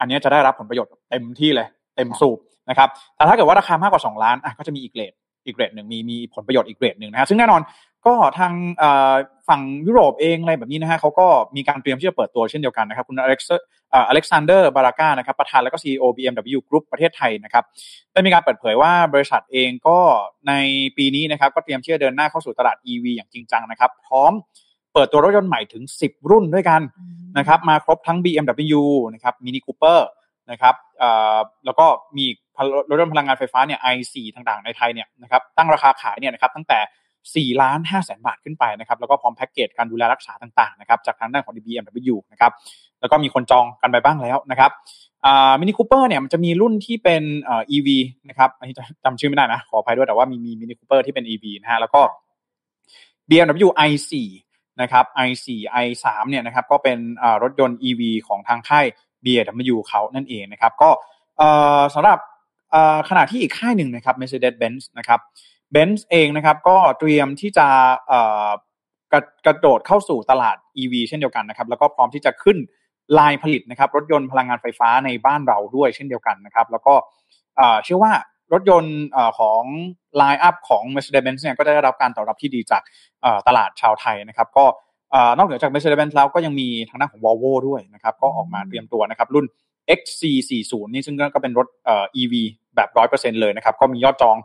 อันนี้จะได้รับผลประโยชน์เต็มที่เลย เต็มสูบ นะครับแต่ถ้าเกิดว่าราคามากกว่า 2 ล้านอะก็จะมีอีกเกรดอีกเกรดหนึ่งมีมีผลประโยชน์อีกเกรดหนึ่งนะฮะซึ่งแน่นอนก็ทางฝั่งยุโรปเองอะไรแบบนี้นะฮะเขาก็มีการเตรียมที่จะเปิดตัวเช่นเดียวกันนะครับ คุณอเล็กซ์อเล็กซานเดอร์บาราก้านะครับประธานแล้วก็ CEO BMW Group ประเทศไทยนะครับได้มีการเปิดเผยว่าบริษัทเองก็ในปีนี้นะครับก็เตรียมที่จะเดินหน้าเข้าสู่ตลาด EV อย่างจริงจังนะครับ พร้อมเปิดตัวรถยนต์ใหม่ถึง 10 รุ่นด้วยกันนะครับมาครบทั้ง BMW นะครับ Mini Cooper นะครับแล้วก็มีรถยนต์พลังงานไฟฟ้าเนี่ย i4 ต่างๆในไทยเนี่ยนะครับตั้งราคาขายเนี่ยนะครับตั้งแต่ 4 ล้าน5แสนบาทขึ้นไปนะครับแล้วก็พร้อมแพ็กเกจการดูแลรักษาต่างๆนะครับจากทางด้านของ BMW นะครับแล้วก็มีคนจองกันไปบ้างแล้วนะครับมินิคูเปอร์เนี่ยมันจะมีรุ่นที่เป็นเอ่อ EV นะครับอันนี้จำชื่อไม่ได้นะ ขออภัยด้วยแต่ว่ามีมีมินิคูเปอร์ที่เป็น EV นะฮะแล้วก็ BMW i4 นะครับ i4 i3 เนี่ยนะครับก็เป็นรถยนต์ EV ของทางค่าย BMW เขานั่นเองนะครับก็สำหรับขณะที่อีกค่ายหนึ่งนะครับ Mercedes-Benz นะครับ Benz เองนะครับก็เตรียมที่จะกระกระโดดเข้าสู่ตลาด EV เช่นเดียวกันนะครับแล้วก็พร้อมที่จะขึ้นลายผลิตนะครับรถยนต์พลังงานไฟฟ้าในบ้านเราด้วยเช่นเดียวกันนะครับแล้วก็เชื่อว่ารถยนต์ของ line up ของ Mercedes-Benz เนี่ยก็ได้รับการตอบรับที่ดีจากตลาดชาวไทยนะครับ ก็ นอกเหนือจาก Mercedes-Benz แล้วก็ยังมีทางด้านของ Volvo ด้วยนะครับ ก็ออกมาเตรียมตัวนะครับ รุ่น XC40 นี่ซึ่งก็เป็นรถ EV แบบ 100%เลยนะครับ ก็มียอดจอง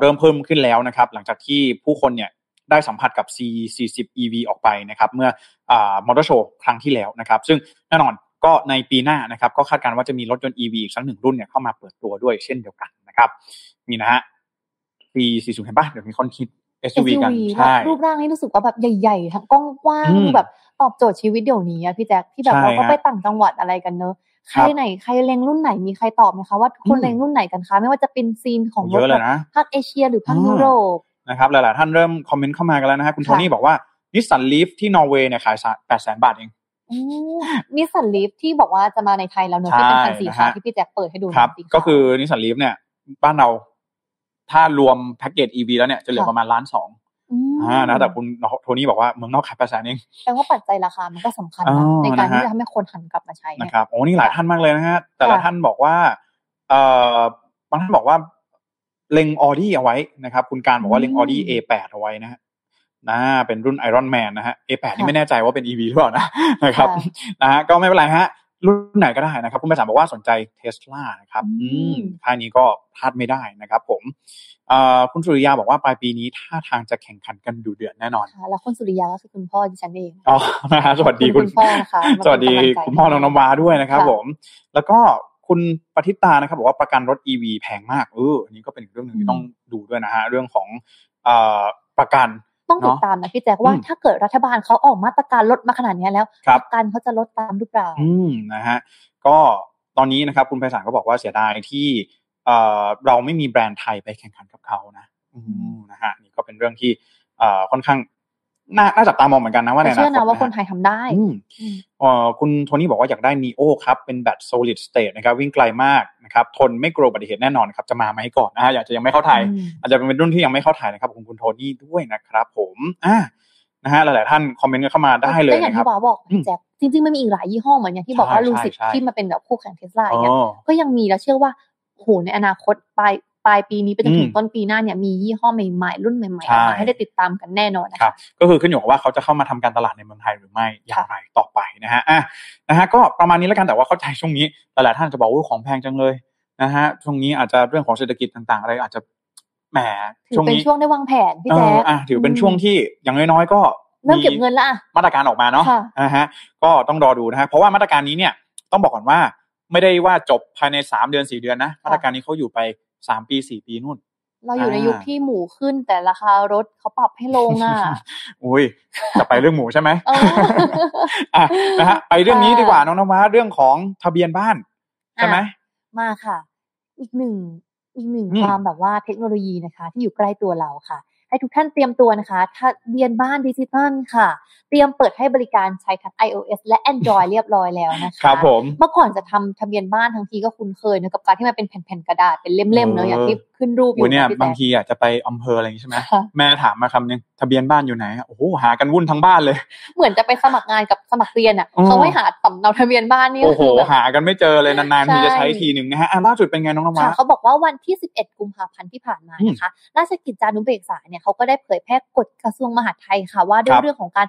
เริ่มเพิ่มขึ้นแล้วนะครับ หลังจากที่ผู้คนเนี่ยได้สัมผัสกับ C40 EV ออกไปนะครับเมื่อมอเตอร์โชว์ครั้งที่แล้วนะครับ ซึ่งแน่นอนก็ในปีหน้านะครับ ก็คาดการณ์ว่าจะมีรถยนต์ EV อีกสักหนึ่งรุ่นเนี่ยเข้ามาเปิดตัวด้วยเช่นเดียวกันนะครับมีนะฮะ C40 เห็นปะเดี๋ยวมีคนคิด SUV กันใช่รูปร่างนี่รู้สึกว่าแบบใหญ่ๆทั้งกว้างๆแบบตอบโจทย์ชีวิตเดี๋ยวนี้อะพี่แจ๊คที่แบบเราก็ไปต่างจังหวัดอะไรกันเนอะใครไหนใครเล็งรุ่นไหนมีใครตอบไหมคะว่าคนเล็งรุ่นไหนกันคะ ไม่ว่าจะเป็นซีนของรถภาคเอเชียหรือภาคยุโรปนะครับหลายๆท่านเริ่มคอมเมนต์เข้ามากันแล้วนะฮะคุณโทนี่บอกว่านิสสันลีฟที่นอร์เวย์เนี่ยขายแปดแสนบาทเองนิสสันลีฟที่บอกว่าจะมาในไทยแล้วเนอะที่เป็นคันสีขาวที่พี่แจ็คเปิดให้ดูครับก็คือนิสสันลีฟเนี่ยบ้านเรา ถ้ารวมแพ็กเกจ EV แล้วเนี่ยจะเหลือประมาณล้านสองอ่านะแต่คุณโทนี่บอกว่าเมืองนอกขายแปดแสนเองแปลว่าปัจจัยราคามันก็สำคัญนะในการที่จะทำให้คนหันกลับมาใช้นะครับโอ้นี่หลายท่านมากเลยนะฮะแต่ละท่านบอกว่าเอ่อบางท่านบอกว่าเล็งออดี้เอาไว้นะครับ คุณการบอกว่าเล็งออดี้ A8 เอาไว้นะฮะนะเป็นรุ่นไอรอนแมนนะฮะ A8 นี่ไม่แน่ใจว่าเป็น EV หรือเปล่านะนะครับนะฮะก็ไม่เป็นไรฮะ รุ่นไหนก็ได้นะครับ คุณไปสามบอกว่าสนใจเทสลานะครับอืมค่ายนี้ก็พลาดไม่ได้นะครับ ผมคุณสุริยาบอกว่าปลายปีนี้ท่าทางจะแข่งขันกันดูเดือดแน่นอนแล้วคุณสุริยาก็คือคุณพ่อดิฉันเองอ๋อนะฮะสวัสดีคุณพ่อนะคะสวัสดีคุณพ่อน้องน้ำวาด้วยนะครับ ผม แล้วก็คุณปฏิตานะครับบอกว่าประกันรถ EV แพงมากเอออันนี้ก็เป็นเรื่องหนึ่งที่ต้องดูด้วยนะฮะเรื่องของประกัน ต้องติดตามนะพี่แจ๊คว่าถ้าเกิดรัฐบาลเขาออกมาตรการลดมาขนาดนี้แล้วประกันเขาจะลดตามหรือเปล่า อืมนะฮะก็ตอนนี้นะครับคุณไพศาลก็บอกว่าเสียดายที่เอ่อเราไม่มีแบรนด์ไทยไปแข่งขันกับเขานะอืมนะฮะนี่ก็เป็นเรื่องที่เอ่อค่อนข้าง น่าน่าจับตามองเหมือนกันนะว่าในอนาคตเชื่อนะว่าคนไทยทำได้ออคุณโทนี่บอกว่าอยากได้นีโอครับ เป็นแบต solid state นะครับ วิ่งไกลมากนะครับ ทนไม่กลัวอุบัติเหตุแน่นอนครับ จะมาไหมก่อนนะฮะอยากจะยังไม่เข้าไทย อาจจะเป็นรุ่นที่ยังไม่เข้าไทยนะครับคุณคุณโทนี่ด้วยนะครับ ผมอ่านะฮะหลาย ๆ ท่านคอมเมนต์กันเข้ามาได้เลยนะครับก็อย่างที่บอกแจ็คจริง ๆ มันมีอีกหลายยี่ห้อเหมือนอย่างที่บอกว่าลูซิดที่มาเป็นแบบคู่แข่งเทสลาอย่างเงี้ยก็ยังมีแล้วเชื่อว่าโหในอนาคตปลายป ลายปีนี้ไปจนถึงต้นปีหน้าเนี่ยมียี่ห้อใหม่ๆรุ่นใหม่ๆออกมาให้ได้ติดตามกันแน่นอนนะคะก็คือขึ้นอยู่กับว่าเขาจะเข้ามาทำการตลาดในเมืองไทยหรือไม่อย่างไรต่อไปนะฮะอะนะฮะก็ประมาณนี้แล้วกันแต่ว่าเข้าใจช่วงนี้หลายๆท่านจะบอกว่าของแพงจังเลยนะฮะช่วงนี้อาจจะเรื่องของเศรษฐกิจต่างๆ อะไรอาจจะแหมช่วงนี้เป็นช่วงได้วางแผนพี่แจ๊คอะถือเป็นช่วงที่อย่างน้อยๆก็เริ่มเก็บเงินละมาตรการออกมาเนาะนะฮะก็ต้องรอดูนะฮะเพราะว่ามาตรการนี้เนี่ยต้องบอกก่อนว่าไม่ได้ว่าจบภายในสามเดือนสี่เดือนนะมาตรการนี้เขาอยู่ไป สามปีสี่ปีนู่น เราอยู่ในยุคที่หมูขึ้นแต่ราคารถเขาปรับให้ลงอะอุ้ยจะไปเรื่องหมูใช่ไหมอะนะฮะไปเรื่องนี้ดีกว่าน้องนวัเรื่องของทะเบียนบ้านใช่ไหมมาค่ะ อีกหนึ่งอีกหนึ่งความแบบว่าเทคโนโลยีนะคะ ที่อยู่ใกล้ตัวเราค่ะ ให้ทุกท่านเตรียมตัวนะคะทะเบียนบ้านดิจิตอลค่ะ เตรียมเปิดให้บริการใช้ทั้ง iOS และ Android เรียบร้อยแล้วนะคะครับผมเมื่อก่อนจะทำทะเบียนบ้านทั้งทีก็คุ้นเคยนะกับการที่มันเป็นแผ่นๆกระดาษเป็นเล่มๆเนอะอย่างที่ ขึ้นรูปอยู่เนี่ยบางทีอะจะไปอำเภออะไรอย่างนี้ใช่ไหมแม่ถามมาคำนึงทะเบียนบ้านอยู่ไหนโอ้โหหากันวุ่นทั้งบ้านเลย เหมือนจะไปสมัครงานกับสมัครเรียนอะเขาให้หาสำเนาทะเบียนบ้านนี่โอ้โหหากันไม่เจอเลยนานๆทีจะใช้ทีหนึ่งนะฮะล่าสุดเป็นไงน้องน้องมาเขาบอกว่าวันที่ 11 กุมภาพันธ์ที่ผ่านมานะคะราชกิจจานุเบกษาเนี่ยเขาก็ได้เผยแพร่กฎกระทรวงมหาดไทยค่ะว่าด้วยเรื่องของการ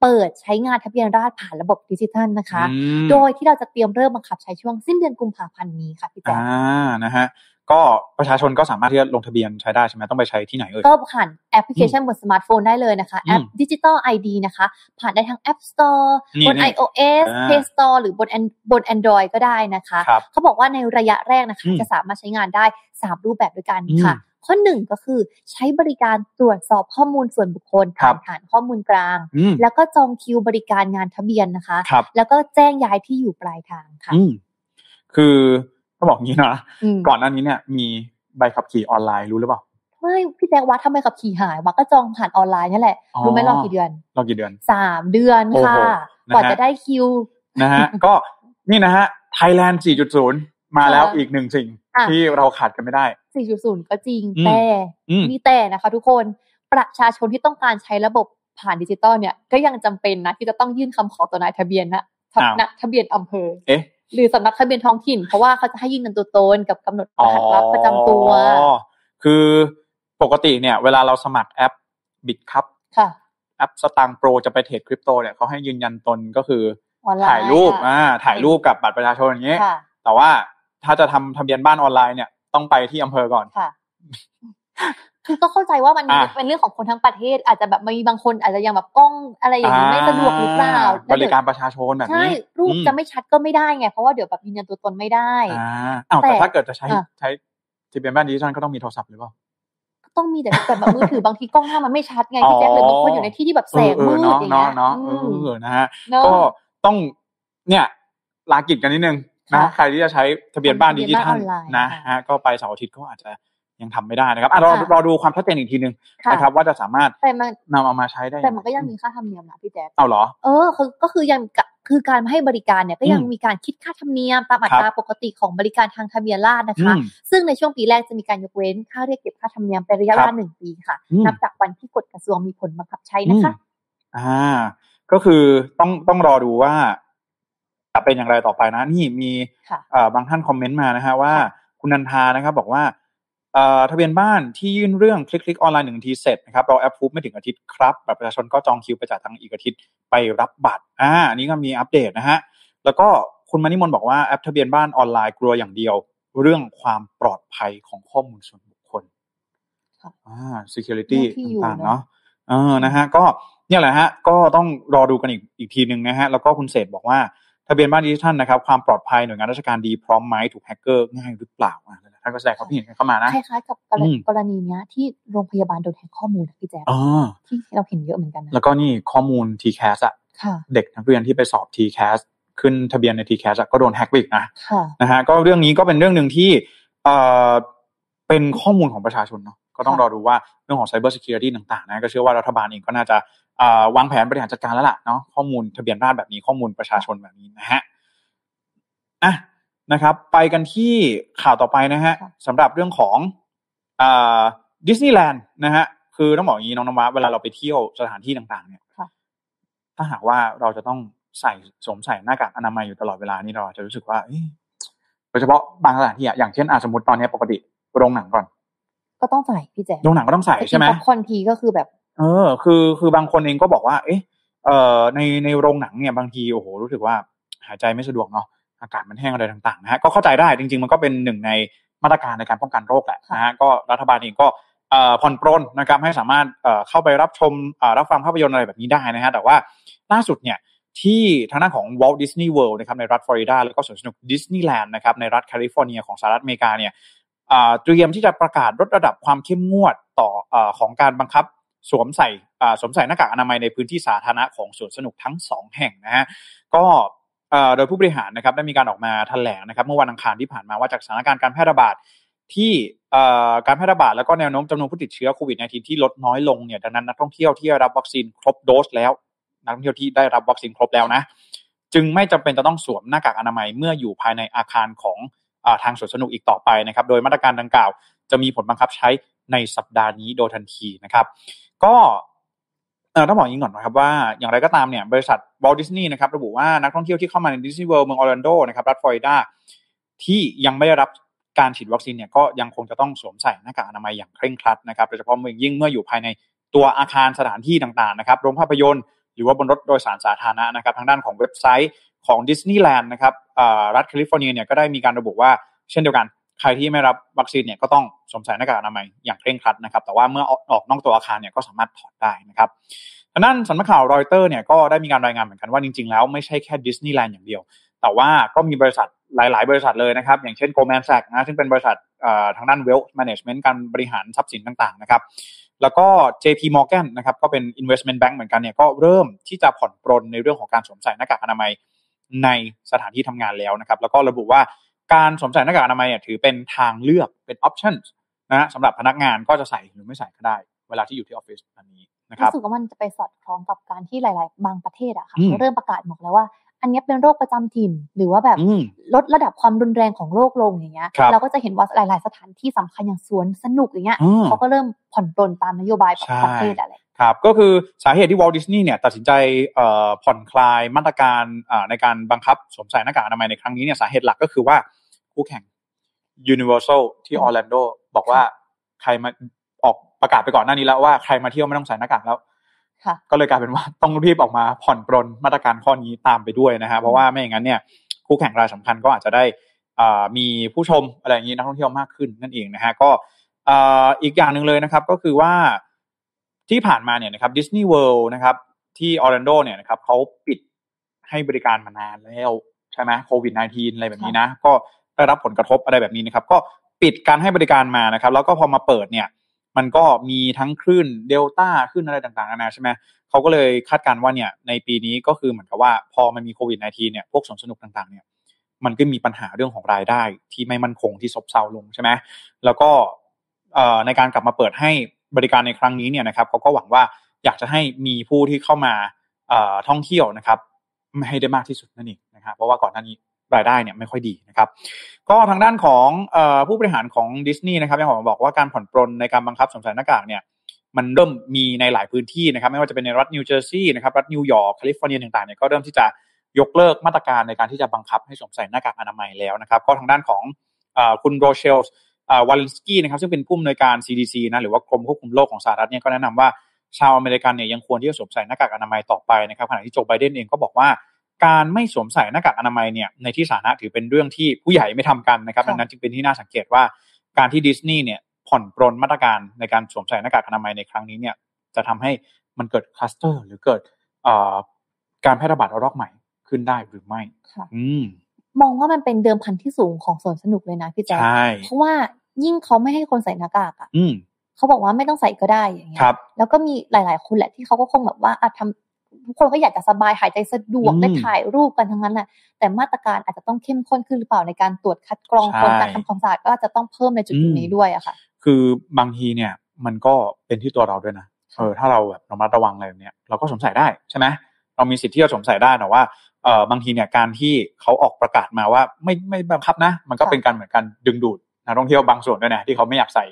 เปิดใช้งานทะเบียนราษฎรผ่านระบบดิจิทัลนะคะ โดยที่เราจะเตรียมเริ่มบังคับใช้ช่วงสิ้นเดือนกุมภาพันธ์นี้ค่ะพี่แจ๊คอ่านะฮะ ก็ประชาชนก็สามารถที่จะลงทะเบียนใช้ได้ใช่ไหมต้องไปใช้ที่ไหนเอ่ยก็ผ่านแอปพลิเคชันบนสมาร์ทโฟนได้เลยนะคะ แอป Digital ID นะคะ ผ่านได้ทั้ง App Store บน iOS Play Store หรือบนบน Android ก็ได้นะคะ เขาบอกว่าในระยะแรกนะคะ จะสามารถใช้งานได้ 3 รูปแบบด้วยกันค่ะข้อหนึ่งก็คือใช้บริการตรวจสอบข้อมูลส่วนบุคคลผ่านฐานข้อมูลกลาง แล้วก็จองคิวบริการงานทะเบียนนะคะแล้วก็แจ้งย้ายที่อยู่ปลายทางค่ะคือ ต้องบอกงี้นะก่อนหน้านี้เนี่ย มีใบขับขี่ออนไลน์รู้หรือเปล่าไม่พี่แจ๊ควัดทำไมขับขี่หายวัดก็จองผ่านออนไลน์นี่แหละรู้ไหมรอกี่เดือนรอกี่เดือนสามเดือนค่ะกว่าจะได้คิวนะฮะก็นี่นะฮะไทยแลนด์4.0 มาแล้วอีกหนึ่งสิ่ง ที่เราขาดกันไม่ได้ 4.0 ก็จริงแต่มีแต่นะคะ ทุกคนประชาชนที่ต้องการใช้ระบบผ่านดิจิตอลเนี่ย ก็ยังจำเป็นนะที่จะต้องยื่นคำขอต่อนายทะเบียนนะสำนักทะเบียนอำเภอ เอ๊ะ หรือสำนักทะเบียนท้องถิ่น เพราะว่าเขาจะให้ยืนยันตัวตนกับกำหนดรหัสลับประจำตัวคือปกติเนี่ย เวลาเราสมัครแอป Bitkub แอป Satang Pro จะไปเทรดคริปโตเนี่ยเขาให้ยืนยันตนก็คือถ่ายรูปอ่าถ่ายรูปกับบัตรประชาชนอย่างเงี้ยแต่ว่าถ้าจะทำทะเบียนบ้านออนไลน์เนี่ยต้องไปที่อำเภอก่อน ค่ะคือก็เข้าใจว่ามันเป็นเรื่องของคนทั้งประเทศ อาจจะแบบมีบางคนอาจจะยังแบบกล้องอะไรอย่างนี้ไม่สะดวกหรือเปล่าบริการประชาชนแบบนี้ใช่รูปจะไม่ชัดก็ไม่ได้ไงเพราะว่าเดี๋ยวแบบยืนยันตัวตนไม่ได้อ่าแต่ถ้าเกิดจะใช้ใช้ทะเบียนบ้านดิจิทัลก็ต้องมีโทรศัพท์หรือเปล่าต้องมีแต่แต่แบบมือถือบางทีกล้องหน้ามันไม่ชัดไงพี่แจ๊คเลยบางคนอยู่ในที่ที่แบบแสงมืดอย่างเงี้ยเนาะเออนะฮะก็ต้องเนี่ยลากิจกันนิดนึงนะใครที่จะใช้ทะเบียนบ้านดิจิทัลนะฮะก็ไปเสาร์อาทิตย์ก็อาจจะ ยังทำไม่ได้นะครับอะรอรอดูความชัดเจนอีกทีนึงนะครับว่าจะสามารถแต่มันนำเอามาใช้ได้ แต่มันก็ยังมีค่าธรรมเนียมนะพี่แจ๊คเอาเหรอ เออคือก็คือยังคือการให้บริการเนี่ยก็ยังมีการคิดค่าธรรมเนียมตามอัตราปกติของบริการทางทะเบียนราษฎรนะคะ ซึ่งในช่วงปีแรกจะมีการยกเว้นค่าเรียกเก็บค่าธรรมเนียมเป็นระยะเวลาหนึ่งปีค่ะ นับจากวันที่กฎกระทรวงมีผลบังคับใช้นะคะ อ่า ก็คือต้องต้องรอดูว่าจะเป็นอย่างไรต่อไปนะ นี่มีบางท่านคอมเมนต์มานะฮะว่าคุณนันทานะครับ บอกว่า ทะเบียนบ้านที่ยื่นเรื่องคลิกคลิกออนไลน์หนึ่งทีเสร็จนะครับเราแอปพูฟไม่ถึงอาทิตย์ครับแบบประชาชนก็จองคิวไปจ่ายตังอีกอาทิตย์ไปรับบัตรอ่าอันนี้ก็มีอัปเดตนะฮะแล้วก็คุณมานิมนบอกว่าแอปทะเบียนบ้านออนไลน์กลัวอย่างเดียว เรื่องความปลอดภัยของข้อมูลส่วนบุคคลอ่า security ต่างๆเนาะเออนะฮะก็เนี่ยแหละฮะก็ต้องรอดูกันอีกอีกทีหนึ่งนะฮะแล้วก็คุณเศษบอกว่าทะเบียนบ้านดิจิทัลนะครับความปลอดภัยหน่วยงานราชการดีพร้อมไหมถูกแฮกเกอร์ง่ายหรือเปล่า ท่านก็แสดงความคิดเห็นเข้ามานะคล้ายๆกับกรณีเนี้ยที่โรงพยาบาลโดนแฮกข้อมูลพี่แจ๊คที่เราเห็นเยอะเหมือนกันนะแล้วก็นี่ข้อมูล TCAS อะเด็กนักเรียนที่ไปสอบ TCAS ขึ้นทะเบียนใน TCAS ก็โดนแฮกอีกนะนะฮะก็เรื่องนี้ก็เป็นเรื่องหนึ่งที่เอ่อเป็นข้อมูลของประชาชนเนาะก็ต้องรอดูว่าเรื่องของ Cyber Security ต่างๆนะก็เชื่อว่ารัฐบาลเองก็น่าจะวางแผนบริหารจัดการแล้วล่ะเนาะข้อมูลทะเบียนราษฎรแบบนี้ข้อมูลประชาชนแบบนี้นะฮะอะ นะครับ ไปกันที่ข่าวต่อไปนะฮะสำหรับเรื่องของดิสนีย์แลนด์นะฮะคือต้องบอกอย่างนี้น้องนวะเวลาเราไปเที่ยวสถานที่ต่าง ๆ เนี่ยถ้าหากว่าเราจะต้องใส่สวมใส่หน้ากากอนามัยอยู่ตลอดเวลานี่เราจะรู้สึกว่าโดยเฉพาะบางสถานที่อย่างเช่นอาสมมติตอนนี้ปกติโรงหนังก่อน ก็ต้องใส่พี่แจ๊โรงหนังก็ต้องใส่ใช่ไหมคนทีก็คือแบบ เออ คือคือบางคนเองก็บอกว่า เอ๊ะเอ่อในในโรงหนังเนี่ยบางทีโอ้โหรู้สึกว่าหายใจไม่สะดวกเนาะ อากาศมันแห้งอะไรต่างๆนะฮะก็เข้าใจได้จริง ๆ มันก็เป็นหนึ่งในมาตรการในการป้องกันโรคแหละนะฮะก็รัฐบาลเองก็ผ่อนปรนนะครับให้สามารถเข้าไปรับชมรับฟังภาพยนตร์อะไรแบบนี้ได้นะฮะแต่ว่าล่าสุดเนี่ยที่ทางด้านของ Walt Disney World นะครับในรัฐฟลอริดาแล้วก็สวนสนุกดิสนีย์แลนด์นะครับในรัฐแคลิฟอร์เนียของสหรัฐอเมริกาเนี่ยเตรียมที่จะประกาศลดระดับความเข้มงวดต่อของการบังคับสวมใส่สวมใส่หน้ากากอนามัยในพื้นที่สาธารณะของสวนสนุกทั้งสองแห่งนะฮะก็ โดยผู้บริหารนะครับได้มีการออกมาแถลงนะครับเมื่อวันอังคารที่ผ่านมาว่าจากสถานการณ์การแพร่ระบาดที่การแพร่ระบาดแล้วก็แนวโน้มจำนวนผู้ติดเชื้อโควิด -19 ที่ลดน้อยลงเนี่ยดังนั้นนักท่องเที่ยวที่ได้รับวัคซีนครบโดสแล้วนักท่องเที่ยวที่ได้รับวัคซีนครบแล้วนะจึงไม่จำเป็นจะต้องสวมหน้ากากอนามัยเมื่ออยู่ภายในอาคารของอทางสวนสนุกอีกต่อไปนะครับ โดยมาตรการดังกล่าว จะมีผลบังคับใช้ในสัปดาห์นี้โดยทันทีนะครับ ก็ ต้องบอกอย่างนี้ก่อนนะครับว่าอย่างไรก็ตามเนี่ยบริษัท Walt Disney นะครับระบุว่านักท่องเที่ยวที่เข้ามาในดิสนีย์เวิลด์เมืองออร์แลนโดนะครับรัฐฟลอริดาที่ยังไม่ได้รับการฉีดวัคซีนเนี่ยก็ยังคงจะต้องสวมใส่หน้ากากอนามัยอย่างเคร่งครัดนะครับโดยเฉพาะเมื่อยิ่งเมื่ออยู่ภายในตัวอาคารสถานที่ต่างๆนะครับโรงภาพยนตร์หรือว่าบนรถโดยสารสาธารณะนะครับทางด้านของเว็บไซต์ของดิสนีย์แลนด์นะครับรัฐแคลิฟอร์เนียเนี่ยก็ได้มีการระบุว่าเช่นเดียวกัน ใครที่ไม่รับวัคซีนเนี่ยก็ต้องสวมใส่หน้ากากอนามัยอย่างเคร่งครัดนะครับ แต่ว่าเมื่อออกนอกตัวอาคารเนี่ยก็สามารถถอดได้นะครับทางด้านสำนักข่าวรอยเตอร์เนี่ยก็ได้มีการรายงานเหมือนกันว่าจริงๆแล้วไม่ใช่แค่ดิสนีย์แลนด์อย่างเดียว แต่ว่าก็มีบริษัทหลาย ๆ บริษัทเลยนะครับ อย่างเช่น Goldman Sachs นะซึ่งเป็นบริษัททางด้าน wealth management การบริหารทรัพย์สินต่างๆนะครับแล้วก็ JP Morgan นะครับก็เป็น investment bank เหมือนกันเนี่ยก็เริ่มที่จะผ่อนปรนในเรื่องของการสวมใส่หน้ากากอนามัยในสถานที่ทำงานแล้วนะครับ แล้วก็ระบุว่า การสวมใส่หน้ากากอนามัยถือเป็นทางเลือกเป็น option นะสำหรับพนักงานก็จะใส่หรือไม่ใส่ก็ได้ เวลาที่อยู่ที่ออฟฟิศอันนี้นะครับรู้สึกว่ามันจะไปสอดคล้องกับการที่หลาย ๆ บางประเทศอะค่ะเขาเริ่มประกาศบอกแล้วว่า อันนี้เป็นโรคประจำถิ่น หรือว่าแบบลดระดับความรุนแรงของโรคลงอย่างเงี้ยเราก็จะเห็นว่าหลาย ๆ สถานที่สำคัญอย่างสวนสนุกอย่างเงี้ยเขาก็เริ่มผ่อนปลนตามนโยบายของประเทศอะไรครับก็คือสาเหตุที่วอลดิสนีย์เนี่ยตัดสินใจผ่อนคลายมาตรการในการบังคับสวมใส่หน้ากากอนามัยในครั้งนี้เนี่ยสาเหตุหลักก็คือว่า คู่แข่ง Universal ที่ออร์แลนโดบอกว่าใครมาออกประกาศไปก่อนหน้านี้แล้วว่าใครมาเที่ยวไม่ต้องใส่หน้ากากแล้วก็เลยกลายเป็นว่าต้องรีบออกมาผ่อนปรนมาตรการข้อนี้ตามไปด้วยนะฮะเพราะว่าไม่อย่างนั้นเนี่ยคู่แข่งรายสำคัญก็อาจจะได้มีผู้ชมอะไรอย่างนี้นักท่องเที่ยวมากขึ้นนั่นเองนะฮะก็อีกอย่างหนึ่งเลยนะครับก็คือว่าที่ผ่านมาเนี่ยนะครับดิสนีย์เวิลด์นะครับที่ออร์แลนโดเนี่ยนะครับเขาปิดให้บริการมานานแล้วใช่ไหมโควิด -19 อะไรแบบนี้นะ ก็ ได้รับผลกระทบอะไรแบบนี้นะครับ ก็ปิดการให้บริการมานะครับ แล้วก็พอมาเปิดเนี่ย มันก็มีทั้งคลื่นเดลต้าคลื่นอะไรต่างๆนานาใช่ไหมเขาก็เลยคาดการณ์ว่าเนี่ยในปีนี้ก็คือเหมือนกับว่าพอมันมีโควิด -19 เนี่ยพวกสวนสนุกต่างๆเนี่ยมันก็มีปัญหาเรื่องของรายได้ที่ไม่มั่นคงที่ซบเซาลงใช่ไหมแล้วก็ในการกลับมาเปิดให้บริการในครั้งนี้เนี่ยนะครับเขาก็หวังว่าอยากจะให้มีผู้ที่เข้ามาท่องเที่ยวนะครับให้ได้มากที่สุดนั่นเองนะครับเพราะว่าก่อนหน้านี้ รายได้เนี่ยไม่ค่อยดีนะครับก็ทางด้านของผู้บริหารของดิสนีย์นะครับยังบอกว่าการผ่อนปรนในการบังคับสวมใส่หน้ากากเนี่ยมันเริ่มมีในหลายพื้นที่นะครับไม่ว่าจะเป็นในรัฐนิวเจอร์ซีย์นะครับรัฐนิวยอร์กแคลิฟอร์เนียต่างๆเนี่ยก็เริ่มที่จะยกเลิกมาตรการในการที่จะบังคับให้สวมใส่หน้ากากอนามัยแล้วนะครับ ก็ทางด้านของคุณโรเชลวาเลนสกี้นะครับซึ่งเป็นผู้อำนวยการ CDC นะหรือว่ากรมควบคุมโรคของสหรัฐเนี่ยก็แนะนำว่าชาวอเมริกันเนี่ยยังควรที่จะสวมใส่หน้ากากอนามัยต่อไปนะครับขณะที่โจไบเดนเองก็บอกว่า การไม่สวมใส่หน้ากากอนามัยเนี่ยในที่สาธารณะถือเป็นเรื่องที่ผู้ใหญ่ไม่ทำกันนะครับดังนั้นจึงเป็นที่น่าสังเกตว่าการที่ดิสนีย์เนี่ยผ่อนปรนมาตรการในการสวมใส่หน้ากากอนามัยในครั้งนี้เนี่ยจะทำให้มันเกิดคลัสเตอร์ หรือเกิดการแพร่ระบาดระลอกใหม่ขึ้นได้หรือไม่ค่ะอืมมองว่ามันเป็นเดิมพันที่สูงของสวนสนุกเลยนะพี่แจ๊คเพราะว่ายิ่งเขาไม่ให้คนใส่หน้ากากอะเขาบอกว่าไม่ต้องใส่ก็ได้อย่างเงี้ยแล้วก็มีหลาย ๆ คนแหละที่เขาก็คงแบบว่าอาจทำ ทุกคนก็อยากจะสบายหายใจสะดวกได้ถ่ายรูปกันทั้งนั้นแหละแต่มาตรการอาจจะต้องเข้มข้นขึ้นหรือเปล่าในการตรวจคัดกรองคนการทำความสะอาดก็จะต้องเพิ่มในจุดนี้ด้วยอะค่ะ คือบางทีเนี่ยมันก็เป็นที่ตัวเราด้วยนะเออถ้าเราแบบระมัดระวังอะไรแบบนี้เราก็สวมใส่ได้ใช่ไหมเรามีสิทธิ์ที่จะสวมใส่ได้แต่ว่าเออบางทีเนี่ยการที่เขาออกประกาศมาว่าไม่ไม่บังคับนะ มันก็เป็นการเหมือนกันดึงดูดนักท่องเที่ยวบางส่วนด้วยนะที่เขาไม่อยากใส่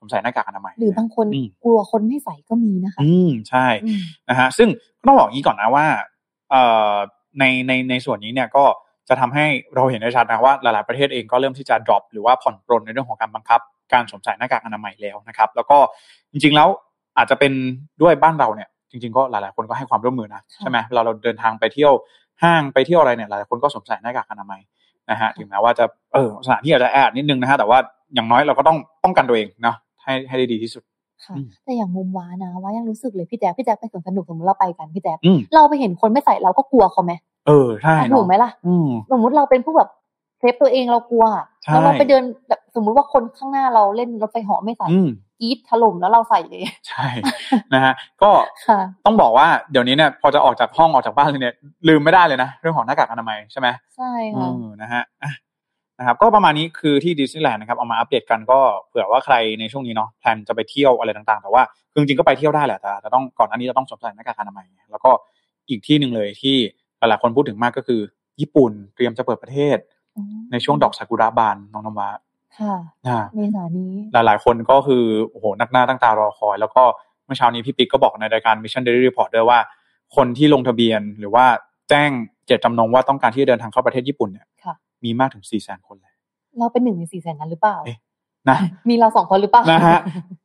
สวมใส่หน้ากากอนามัยหรือบางคนกลัวคนไม่ใส่ก็มีนะคะ อืมใช่นะฮะซึ่งต้องบอกงี้ก่อนนะว่าเอ่อในในในส่วนนี้เนี่ยก็จะทำให้เราเห็นได้ชัดนะว่าหลาย ๆ ประเทศเองก็เริ่มที่จะ drop หรือว่าผ่อนปรนในเรื่องของการบังคับ การสวมใส่หน้ากากอนามัยแล้วนะครับ แล้วก็จริง ๆ แล้วอาจจะเป็นด้วยบ้านเราเนี่ย จริง ๆ ก็หลาย ๆ คนก็ให้ความร่วมมือนะใช่ไหมเราเราเดินทางไปเที่ยวห้างไปเที่ยวอะไรเนี่ยหลายคนก็สวมใส่หน้ากากอนามัยนะฮะถึงแม้ว่าจะเออสถานที่อาจจะแอดนิดนึงนะฮะแต่ว่าอย่างน้อยเราก็ต้องป้องกันตัวเองเนาะ ให้ให้ได้ดีที่สุดค่ะแต่อย่างมุมว้านะว่ายังรู้สึกเลยพี่แจ๊คพี่แจ๊คไปสวนสนุกสมมติเราไปกันพี่แจ๊คเราไปเห็นคนไม่ใส่เราก็กลัวเขาไหมเออใช่ถูกไหมล่ะสมมติเราเป็นผู้แบบเซฟตัวเองเรากลัวแล้วเราไปเดินแบบสมมุติว่าคนข้างหน้าเราเล่นรถไฟเหาะไม่ใส่กีดถล่มแล้วเราใส่เลยใช่นะฮะก็ต้องบอกว่าเดี๋ยวนี้เนี่ยพอจะออกจากห้องออกจากบ้านเลยเนี่ยลืมไม่ได้เลยนะ เรื่องของหน้ากากอนามัยใช่ไหมใช่ค่ะนะฮะ นะครับก็ประมาณนี้คือที่ดิสนีย์แลนด์นะครับเอามาอัปเดตกันก็เผื่อว่าใครในช่วงนี้เนาะแพลนจะไปเที่ยวอะไรต่างๆ แต่ว่าจริงๆก็ไปเที่ยวได้แหละแต่จะต้องก่อนอันนี้จะต้องสวมใส่หน้ากากอนามัยแล้วก็อีกที่หนึ่งเลยที่หลายๆคนพูดถึงมากก็คือ ญี่ปุ่นเตรียมจะเปิดประเทศ ในช่วงดอกซากุระบานน้องนวะค่ะเมษานี้ หลายๆ คนก็คือโอ้โหนักหน้าตั้งตารอคอย แล้วก็เมื่อเช้านี้พี่ปิ๊กก็บอกในรายการ Mission Daily Report ด้วยว่า คนที่ลงทะเบียนหรือว่าแจ้งเจตจำนงว่าต้องการที่จะเดินทางเข้าประเทศญี่ปุ่นเนี่ย มีมากถึงสี่แสนคนเลย เราเป็นหนึ่งในสี่แสนนั้นหรือเปล่านะมีเราสองคนหรือเปล่านะฮะ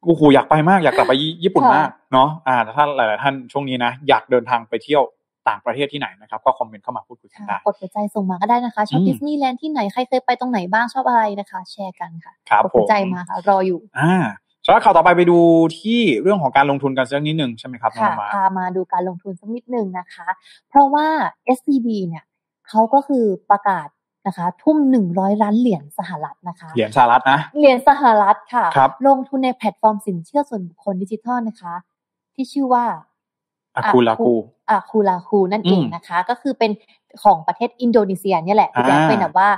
กูหูอยากไปมากอยากกลับไปญี่ปุ่นมากเนาะอ่าถ้าหลาย ๆ ท่านช่วงนี้นะ อยากเดินทางไปเที่ยวต่างประเทศที่ไหนนะครับ ก็คอมเมนต์เข้ามาพูดคุยกันได้กดหัวใจส่งมาก็ได้นะคะ ชอบดิสนีย์แลนด์ที่ไหน ใครเคยไปตรงไหนบ้างชอบอะไรนะคะ แชร์กันค่ะกดหัวใจมาค่ะ รออยู่ อ่าสำหรับข่าวต่อไปไปดูที่เรื่องของการลงทุนกันสักนิดหนึ่งใช่ไหมครับค่ะพามาดูการลงทุนสักนิดหนึ่งนะคะ เพราะว่า SCB เนี่ยเขาก็คือประกาศ นะคะ ทุ่มหนึ่งร้อยล้านเหรียญสหรัฐนะคะ เหรียญสหรัฐนะ เหรียญสหรัฐค่ะลงทุนในแพลตฟอร์มสินเชื่อส่วนบุคคลดิจิทัลนะคะ ที่ชื่อว่าอาคูลาคูอาคูลาคูนั่นเองนะคะ ก็คือเป็นของประเทศอินโดนีเซียเนี่ยแหละที่จะเป็นแบบว่า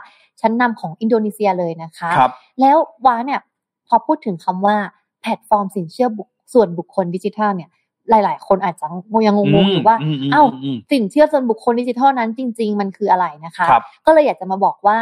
ชั้นนำของอินโดนีเซียเลยนะคะคแล้วว้าเนี่ยพอพูดถึงคำว่าแพลตฟอร์มสินเชื่อบุคส่วนบุคคลดิจิทัลเนี่ย หลาย ๆ คนอาจจะยังงงๆอยู่ว่าเอ้าสินเชื่อส่วนบุคคลดิจิทัลนั้นจริง ๆ มันคืออะไรนะคะ ก็เลยอยากจะมาบอกว่า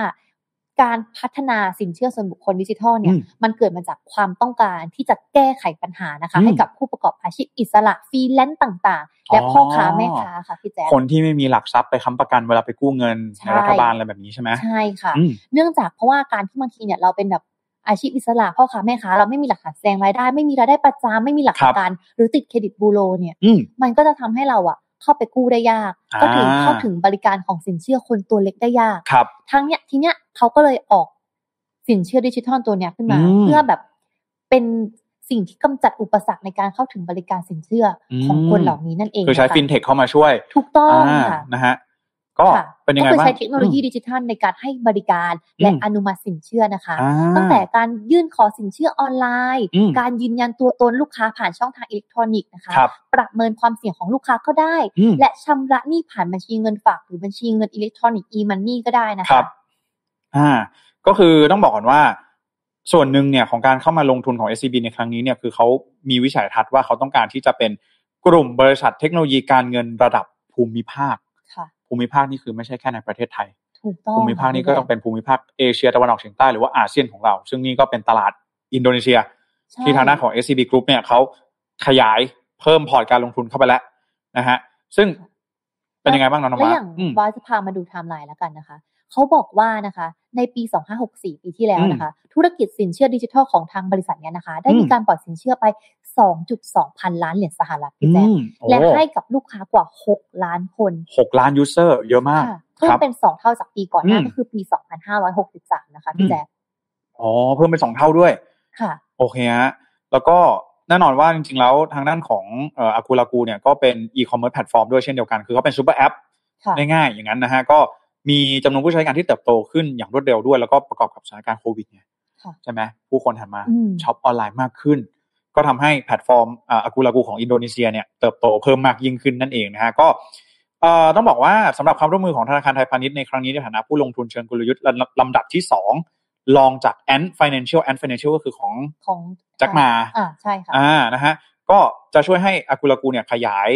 การพัฒนาสินเชื่อส่วนบุคคลดิจิทัลเนี่ยมันเกิดมาจากความต้องการที่จะแก้ไขปัญหานะคะ ให้กับผู้ประกอบอาชีพอิสระฟรีแลนซ์ต่าง ๆ และพ่อค้าแม่ค้าค่ะพี่แจ๊คที่ไม่มีหลักทรัพย์ไปค้ำประกันเวลาไปกู้เงินในรัฐบาลอะไรแบบนี้ใช่ไหมใช่ค่ะ เนื่องจากเพราะว่าการที่บางทีเนี่ยเราเป็นแบบ อาชีพอิสระพ่อค้าแม่ค้าเราไม่มีหลักฐานแสดงรายได้ ไม่มีรายได้ประจำไม่มีหลักประกัน หรือติดเครดิตบูโรเนี่ยมันก็จะทำให้เราอะเข้าไปกู้ได้ยาก ก็ถึงเข้าถึงบริการของสินเชื่อคนตัวเล็กได้ยากทั้งเนี้ยทีเนี้ยเขาก็เลยออกสินเชื่อดิจิทัลตัวเนี้ยขึ้นมา เพื่อแบบเป็นสิ่งที่กำจัดอุปสรรคในการเข้าถึงบริการสินเชื่อของคนเหล่านี้นั่นเองคือใช้ฟินเทคเข้ามาช่วย ถูกต้องค่ะนะฮะ ก็เป็นยังไงบ้างก็คือใช้เทคโนโลยีดิจิทัลในการให้บริการและอนุมัติสินเชื่อนะคะ ตั้งแต่การยื่นขอสินเชื่อออนไลน์ การยืนยันตัวตนลูกค้าผ่านช่องทางอิเล็กทรอนิกส์นะคะ ประเมินความเสี่ยงของลูกค้าก็ได้ และชำระหนี้ผ่านบัญชีเงินฝากหรือบัญชีเงินอิเล็กทรอนิกส์ e-money ก็ได้นะคะอ่าก็คือต้องบอกก่อนว่าส่วนหนึ่งเนี่ยของการเข้ามาลงทุนของ SCB ในครั้งนี้เนี่ยคือเขามีวิสัยทัศน์ว่าเขาต้องการที่จะเป็นกลุ่มบริษัทเทคโนโลยีการเงินระดับภูมิภาค ภูมิภาคนี่คือไม่ใช่แค่ในประเทศไทยภูมิภาคนี้ก็ต้องเป็นภูมิภาคเอเชียตะวันออกเฉียงใต้หรือว่าอาเซียนของเรา ซึ่งนี่ก็เป็นตลาดอินโดนีเซีย ที่ทางด้านของ SCB Group เนี่ยเขาขยายเพิ่มพอร์ตการลงทุนเข้าไปแล้วนะฮะซึ่งเป็นยังไงบ้างน้องน้องมาอย่างวาจะพามาดูไทม์ไลน์แล้วกันนะคะ เขาบอกว่านะคะ ในปี 2564 ปีที่แล้วนะคะ ธุรกิจสินเชื่อดิจิทัลของทางบริษัทเนี้ยนะคะ ได้มีการปล่อยสินเชื่อไป 2.2 พันล้านเหรียญสหรัฐพี่แจ๊และให้กับลูกค้ากว่า 6 ล้านคน 6 ล้าน user เยอะมากเพิ่มเป็น 2 เท่าจากปีก่อนหน้าก็คือปี 2563 นะคะพี่แจ๊อ๋อเพิ่มเป็น2เท่าด้วย ค่ะ โอเคฮะแล้วก็แน่นอนว่าจริงๆแล้วทางด้านของอากูลากูเนี่ยก็เป็น e-commerce platform ด้วยเช่นเดียวกัน คือเขาเป็น super app ง่ายๆอย่างนั้นนะฮะก็ มีจำนวนผู้ใช้งานที่เติบโตขึ้นอย่างรวดเร็วด้วย แล้วก็ประกอบกับสถานการณ์โควิดเนี่ยใช่ไหมผู้คนหันมาช็อปออนไลน์มากขึ้น ก็ทำให้แพลตฟอร์มอากูลากูของอินโดนีเซียเนี่ยเติบโตเพิ่มมากยิ่งขึ้นนั่นเองนะฮะก็ต้องบอกว่าสำหรับความร่วมมือของธนาคารไทยพาณิชย์ในครั้งนี้ในฐานะผู้ลงทุนเชิงกลยุทธ์ลำดับที่สองรองจาก Ant Financial Ant Financial ก็คือของของแจ็คมาอ่าใช่ค่ะอ่านะฮะก็จะช่วยให้อากุลากูเนี่ยขยาย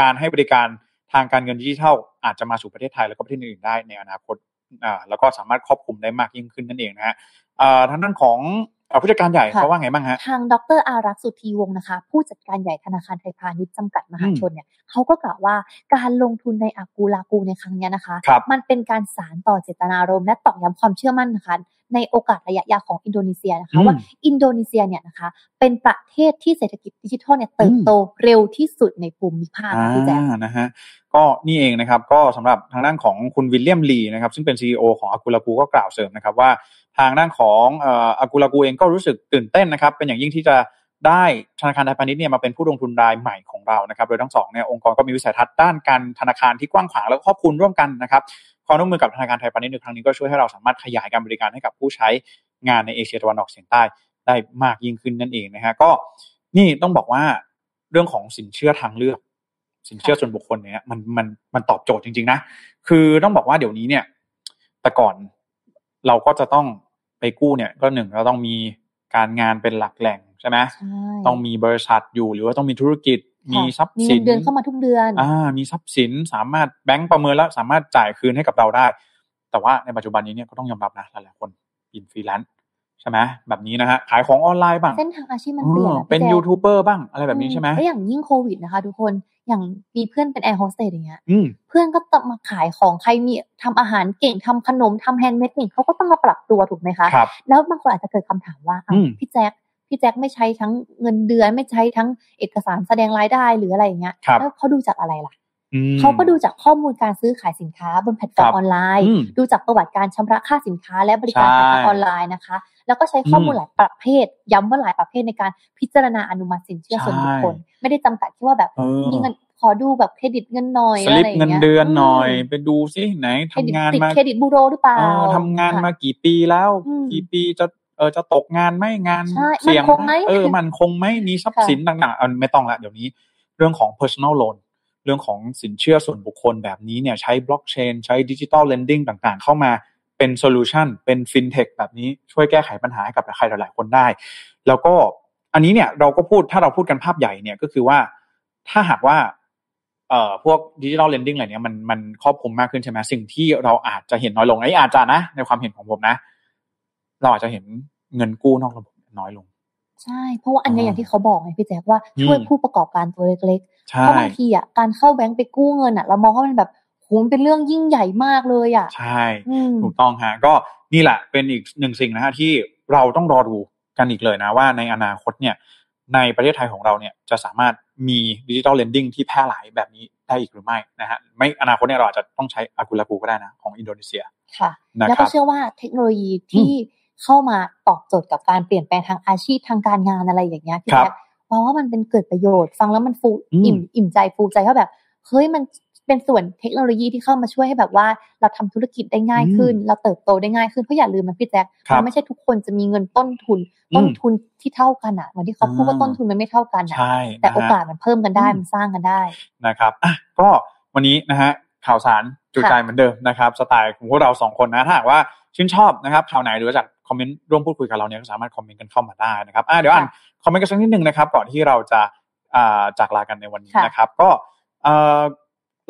การให้บริการ ทางการเงินดิจิทัลอาจจะมาสู่ประเทศไทยแล้วก็ประเทศอื่นได้ในอนาคตอ่าแล้วก็สามารถครอบคลุมได้มากยิ่งขึ้นนั่นเองนะฮะอ่าทางด้านของ ผู้จัดการใหญ่เขาว่าไงบ้างฮะ ทางดรอารักษ์สุธีวงศ์นะคะ ผู้จัดการใหญ่ธนาคารไทยพาณิชย์จำกัดมหาชนเนี่ยเขาก็กล่าวว่าการลงทุนในอากูลากูในครั้งนี้นะคะคมันเป็นการสารต่อเจตนารมณ์และตอกย้ำความเชื่อมั่นนะคะในโอกาสระยะยาวของอินโดนีเซียนะคะว่าอินโดนีเซียเนี่ยนะคะเป็นประเทศที่เศรษฐกิจดิจิทัลเนี่ยเติบโตเร็วที่สุดในภูมิภาคพี่แจ๊คนะฮะก็นี่เองนะครับก็สำหรับทางด้านของคุณวิลเลียมลีนะครับซึ่งเป็น CEO ของอากูลากูก็กล่าวเสริมนะครับว่า ทางด้านของอากูลากูเองก็รู้สึกตื่นเต้นนะครับเป็นอย่างยิ่งที่จะได้ธนาคารไทยพาณิชย์เนี่ยมาเป็นผู้ลงทุนรายใหม่ของเรานะครับโดยทั้งสองเนี่ยองค์กรก็มีวิสัยทัศน์ด้านการธนาคารที่กว้างขวางและครอบคลุมร่วมกันนะครับความร่วมมือกับธนาคารไทยพาณิชย์ในครั้งนี้ก็ช่วยให้เราสามารถขยายการบริการให้กับผู้ใช้งานในเอเชียตะวันออกเฉียงใต้ได้มากยิ่งขึ้นนั่นเองนะฮะก็นี่ต้องบอกว่าเรื่องของสินเชื่อทางเลือก สินเชื่อส่วนบุคคลเนี่ยมันมันมันตอบโจทย์จริง ๆ นะ คือต้องบอกว่าเดี๋ยวนี้เนี่ย แต่ก่อน เราก็จะต้องไปกู้เนี่ยก็หนึ่งเราต้องมีการงานเป็นหลักแหล่งใช่ไหมต้องมีบริษัทอยู่หรือว่าต้องมีธุรกิจมีทรัพย์สินเดือนเข้ามาทุกเดือนอ่ามีทรัพย์สินสามารถแบงก์ประเมินแล้วสามารถจ่ายคืนให้กับเราได้ แต่ว่าในปัจจุบันนี้เนี่ยก็ต้องยอมรับนะหลายๆคนอินฟรีแลนซ์ใช่ไหมแบบนี้นะฮะขายของออนไลน์บ้างเส้นทางอาชีพมันเปลี่ยนเป็นยูทูบเบอร์บ้างอะไรแบบนี้ใช่ไหมแล้วอย่างยิ่งโควิดนะคะ ทุกคน อย่างมีเพื่อนเป็นแอร์โฮสเตสอย่างเงี้ยเพื่อนก็ต้องมาขายของใครมีทำอาหารเก่งทำขนมทำ handmade เก่งเขาก็ต้องมาปรับตัวถูกไหมคะแล้วบางคนอาจจะเกิดคำถามว่าพี่แจ๊คพี่แจ็คไม่ใช้ทั้งเงินเดือนไม่ใช้ทั้งเอกสารแสดงรายได้หรืออะไรอย่างเงี้ยแล้วเขาดูจากอะไรล่ะ เขาก็ดูจากข้อมูลการซื้อขายสินค้าบนแพลตฟอร์มออนไลน์ ดูจากประวัติการชำระค่าสินค้าและบริการทางออนไลน์นะคะ แล้วก็ใช้ข้อมูลหลายประเภท ย้ำว่าหลายประเภทในการพิจารณาอนุมัติสินเชื่อส่วนบุคคล ไม่ได้จำกัดแค่ว่าแบบมีเงินขอดูแบบเครดิตเงินหน่อยอะไรอย่างเงี้ยเงินเดือนหน่อย ไปดูซิไหนทำงานมาเครดิตบูโรหรือเปล่าทำงานมากี่ปีแล้ว กี่ปีจะเออจะตกงานไหมงานเสี่ยงเออมันคงไหมมีทรัพย์สินต่างๆไม่ต้องละเดี๋ยวนี้ เรื่องของ personal loan เรื่องของสินเชื่อส่วนบุคคลแบบนี้เนี่ยใช้บล็อกเชนใช้ digital lending ต่างๆ เข้ามาเป็น solution เป็นฟินเทคแบบนี้ช่วยแก้ไขปัญหาให้กับใครหลายๆคนได้ แล้วก็อันนี้เนี่ยเราก็พูดถ้าเราพูดกันภาพใหญ่เนี่ยก็คือว่าถ้าหากว่าเอ่อพวก digital lending อะไรเนี้ยมันมันครอบคลุมมากขึ้นใช่ไหมสิ่งที่เราอาจจะเห็นน้อยลงไอ้อาจจะนะ ในความเห็นของผมนะ เราอาจจะเห็นเงินกู้นอกระบบน้อยลง ใช่ เพราะว่าอันนี้อย่างที่เขาบอกไงพี่แจ๊คว่าช่วยผู้ประกอบการตัวเล็กๆ เพราะบางทีอะการเข้าแบงก์ไปกู้เงินอะเรามองว่ามันแบบโหมันเป็นเรื่องยิ่งใหญ่มากเลยอะ ใช่ถูกต้องฮะก็นี่แหละเป็นอีกหนึ่งสิ่งนะฮะที่เราต้องรอดูกันอีกเลยนะว่าในอนาคตเนี่ยในประเทศไทยของเราเนี่ยจะสามารถมี digital lending ที่แพร่หลายแบบนี้ได้อีกหรือไม่นะฮะไม่อนาคตเนี่ยเราอาจจะต้องใช้อากุลากูก็ได้นะของอินโดนีเซียค่ะ แล้วก็เชื่อว่าเทคโนโลยีที่ เข้ามาตอบโจทย์กับการเปลี่ยนแปลงทางอาชีพทางการงานอะไรอย่างเงี้ยพี่แจ๊คมองว่ามันเป็นเกิดประโยชน์ ฟังแล้วมันฟูอิ่มอิ่มใจฟูใจเขาแบบเฮ้ยมันเป็นส่วนเทคโนโลยีที่เข้ามาช่วยให้แบบว่า เราทำธุรกิจได้ง่ายขึ้น เราเติบโตได้ง่ายขึ้นเพราะอย่าลืมนะพี่แจ๊คมันไม่ใช่ทุกคนจะมีเงินต้นทุน ต้นทุนที่เท่ากันอะเหมือนที่เขาพูดว่าต้นทุนมันไม่เท่ากันอะแต่โอกาสมันเพิ่มกันได้มันสร้างกันได้นะครับอะก็วันนี้นะฮะข่าวสารจุใจเหมือนเดิมนะครับ สไตล์ของพวกเราสองคนนะถ้าหากว่าชื่นชอบนะครับข่าวไหนหรือจาก คอมเมนต์ร่วมพูดคุยกับเราเนี่ยก็สามารถคอมเมนต์กันเข้ามาได้นะครับอ่าเดี๋ยวอ่านคอมเมนต์กันสักนิดนึงนะครับก่อนที่เราจะอ่าจากลากันในวันนี้นะครับ ก็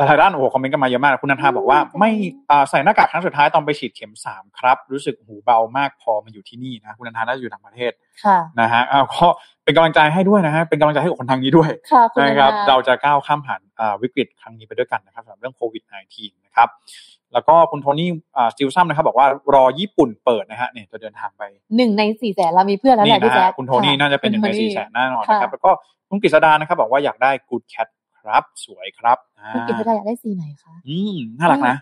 เอ่อหลายๆด้านโอ้โหคอมเมนต์กันมาเยอะมาก คุณนันทาบอกว่าไม่ใส่หน้ากากครั้งสุดท้ายตอนไปฉีดเข็มสามครับ รู้สึกหูเบามากพอมาอยู่ที่นี่นะคุณนันทาน่าจะอยู่ต่างประเทศนะฮะอ้าวก็เป็นกำลังใจให้ด้วยนะฮะเป็นกำลังใจให้กับคนทางนี้ด้วยนะครับเราจะก้าวข้ามผ่านวิกฤตครั้งนี้ไปด้วยกันนะครับสำหรับเรื่องโควิด -19 นะครับแล้วก็คุณโทนี่สติลซัมนะครับบอกว่ารอญี่ปุ่นเปิดนะฮะเนี่ยจะเดินทางไปหนึ่งในสี่แสนเรามีเพื่อนแล้วแหละพี่แจ๊คคุณโทนี่น่าจะเป็นหนึ่งในสี่แสนแน่นอนนะครับแล้วก็คุณกฤษดานะครับบอกว่าอยากได้กูดแคท ครับ สวยครับคุณกฤษดาอยากได้สีไหนคะอืมน่ารักนะ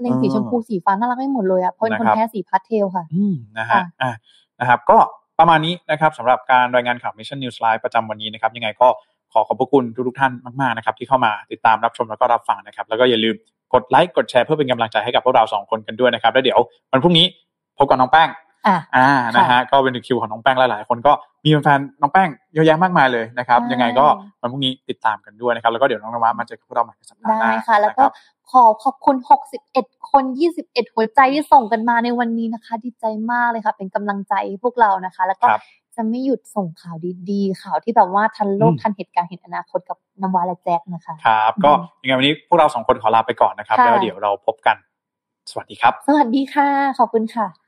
เลงสีชมพูสีฟ้าน่ารักไม่หมดเลยอะเพราะเป็นคนแพ้สีพาสเทลค่ะ อืมนะฮะอ่านะครับ ก็ประมาณนี้นะครับสำหรับการรายงานข่าว Mission News Live ประจำวันนี้นะครับ ยังไงก็ขอขอบพระคุณทุกท่านมากๆนะครับ ที่เข้ามาติดตามรับชมแล้วก็รับฟังนะครับ แล้วก็อย่าลืมกดไลค์กดแชร์เพื่อเป็นกำลังใจให้กับพวกเราสองคนกันด้วยนะครับ แล้วเดี๋ยววันพรุ่งนี้พบกับน้องแป้ง อ่าอ่านะฮะก็เป็นคิวของน้องแป้งหลายๆคนก็มีแฟนน้องแป้งเยอะแยะมากมายเลยนะครับยังไงก็วันพรุ่งนี้ติดตามกันด้วยนะครับแล้วก็เดี๋ยวน้องนวัมาเจอกับพวกเราใหม่สัปดาห์หน้าได้ค่ะ แล้วก็ขอขอบคุณ 61 คน 21 หัวใจที่ส่งกันมาในวันนี้นะคะ ดีใจมากเลยค่ะ เป็นกำลังใจพวกเรานะคะ แล้วก็จะไม่หยุดส่งข่าวดีๆ ข่าวที่แบบว่าทันโลกทันเหตุการณ์เห็นอนาคตกับน้ำวาและแจ็คนะคะครับก็ยังไงวันนี้พวกเราสองคนขอลาไปก่อนนะครับ แล้วเดี๋ยวเราพบกัน สวัสดีครับ สวัสดีค่ะ ขอบคุณค่ะ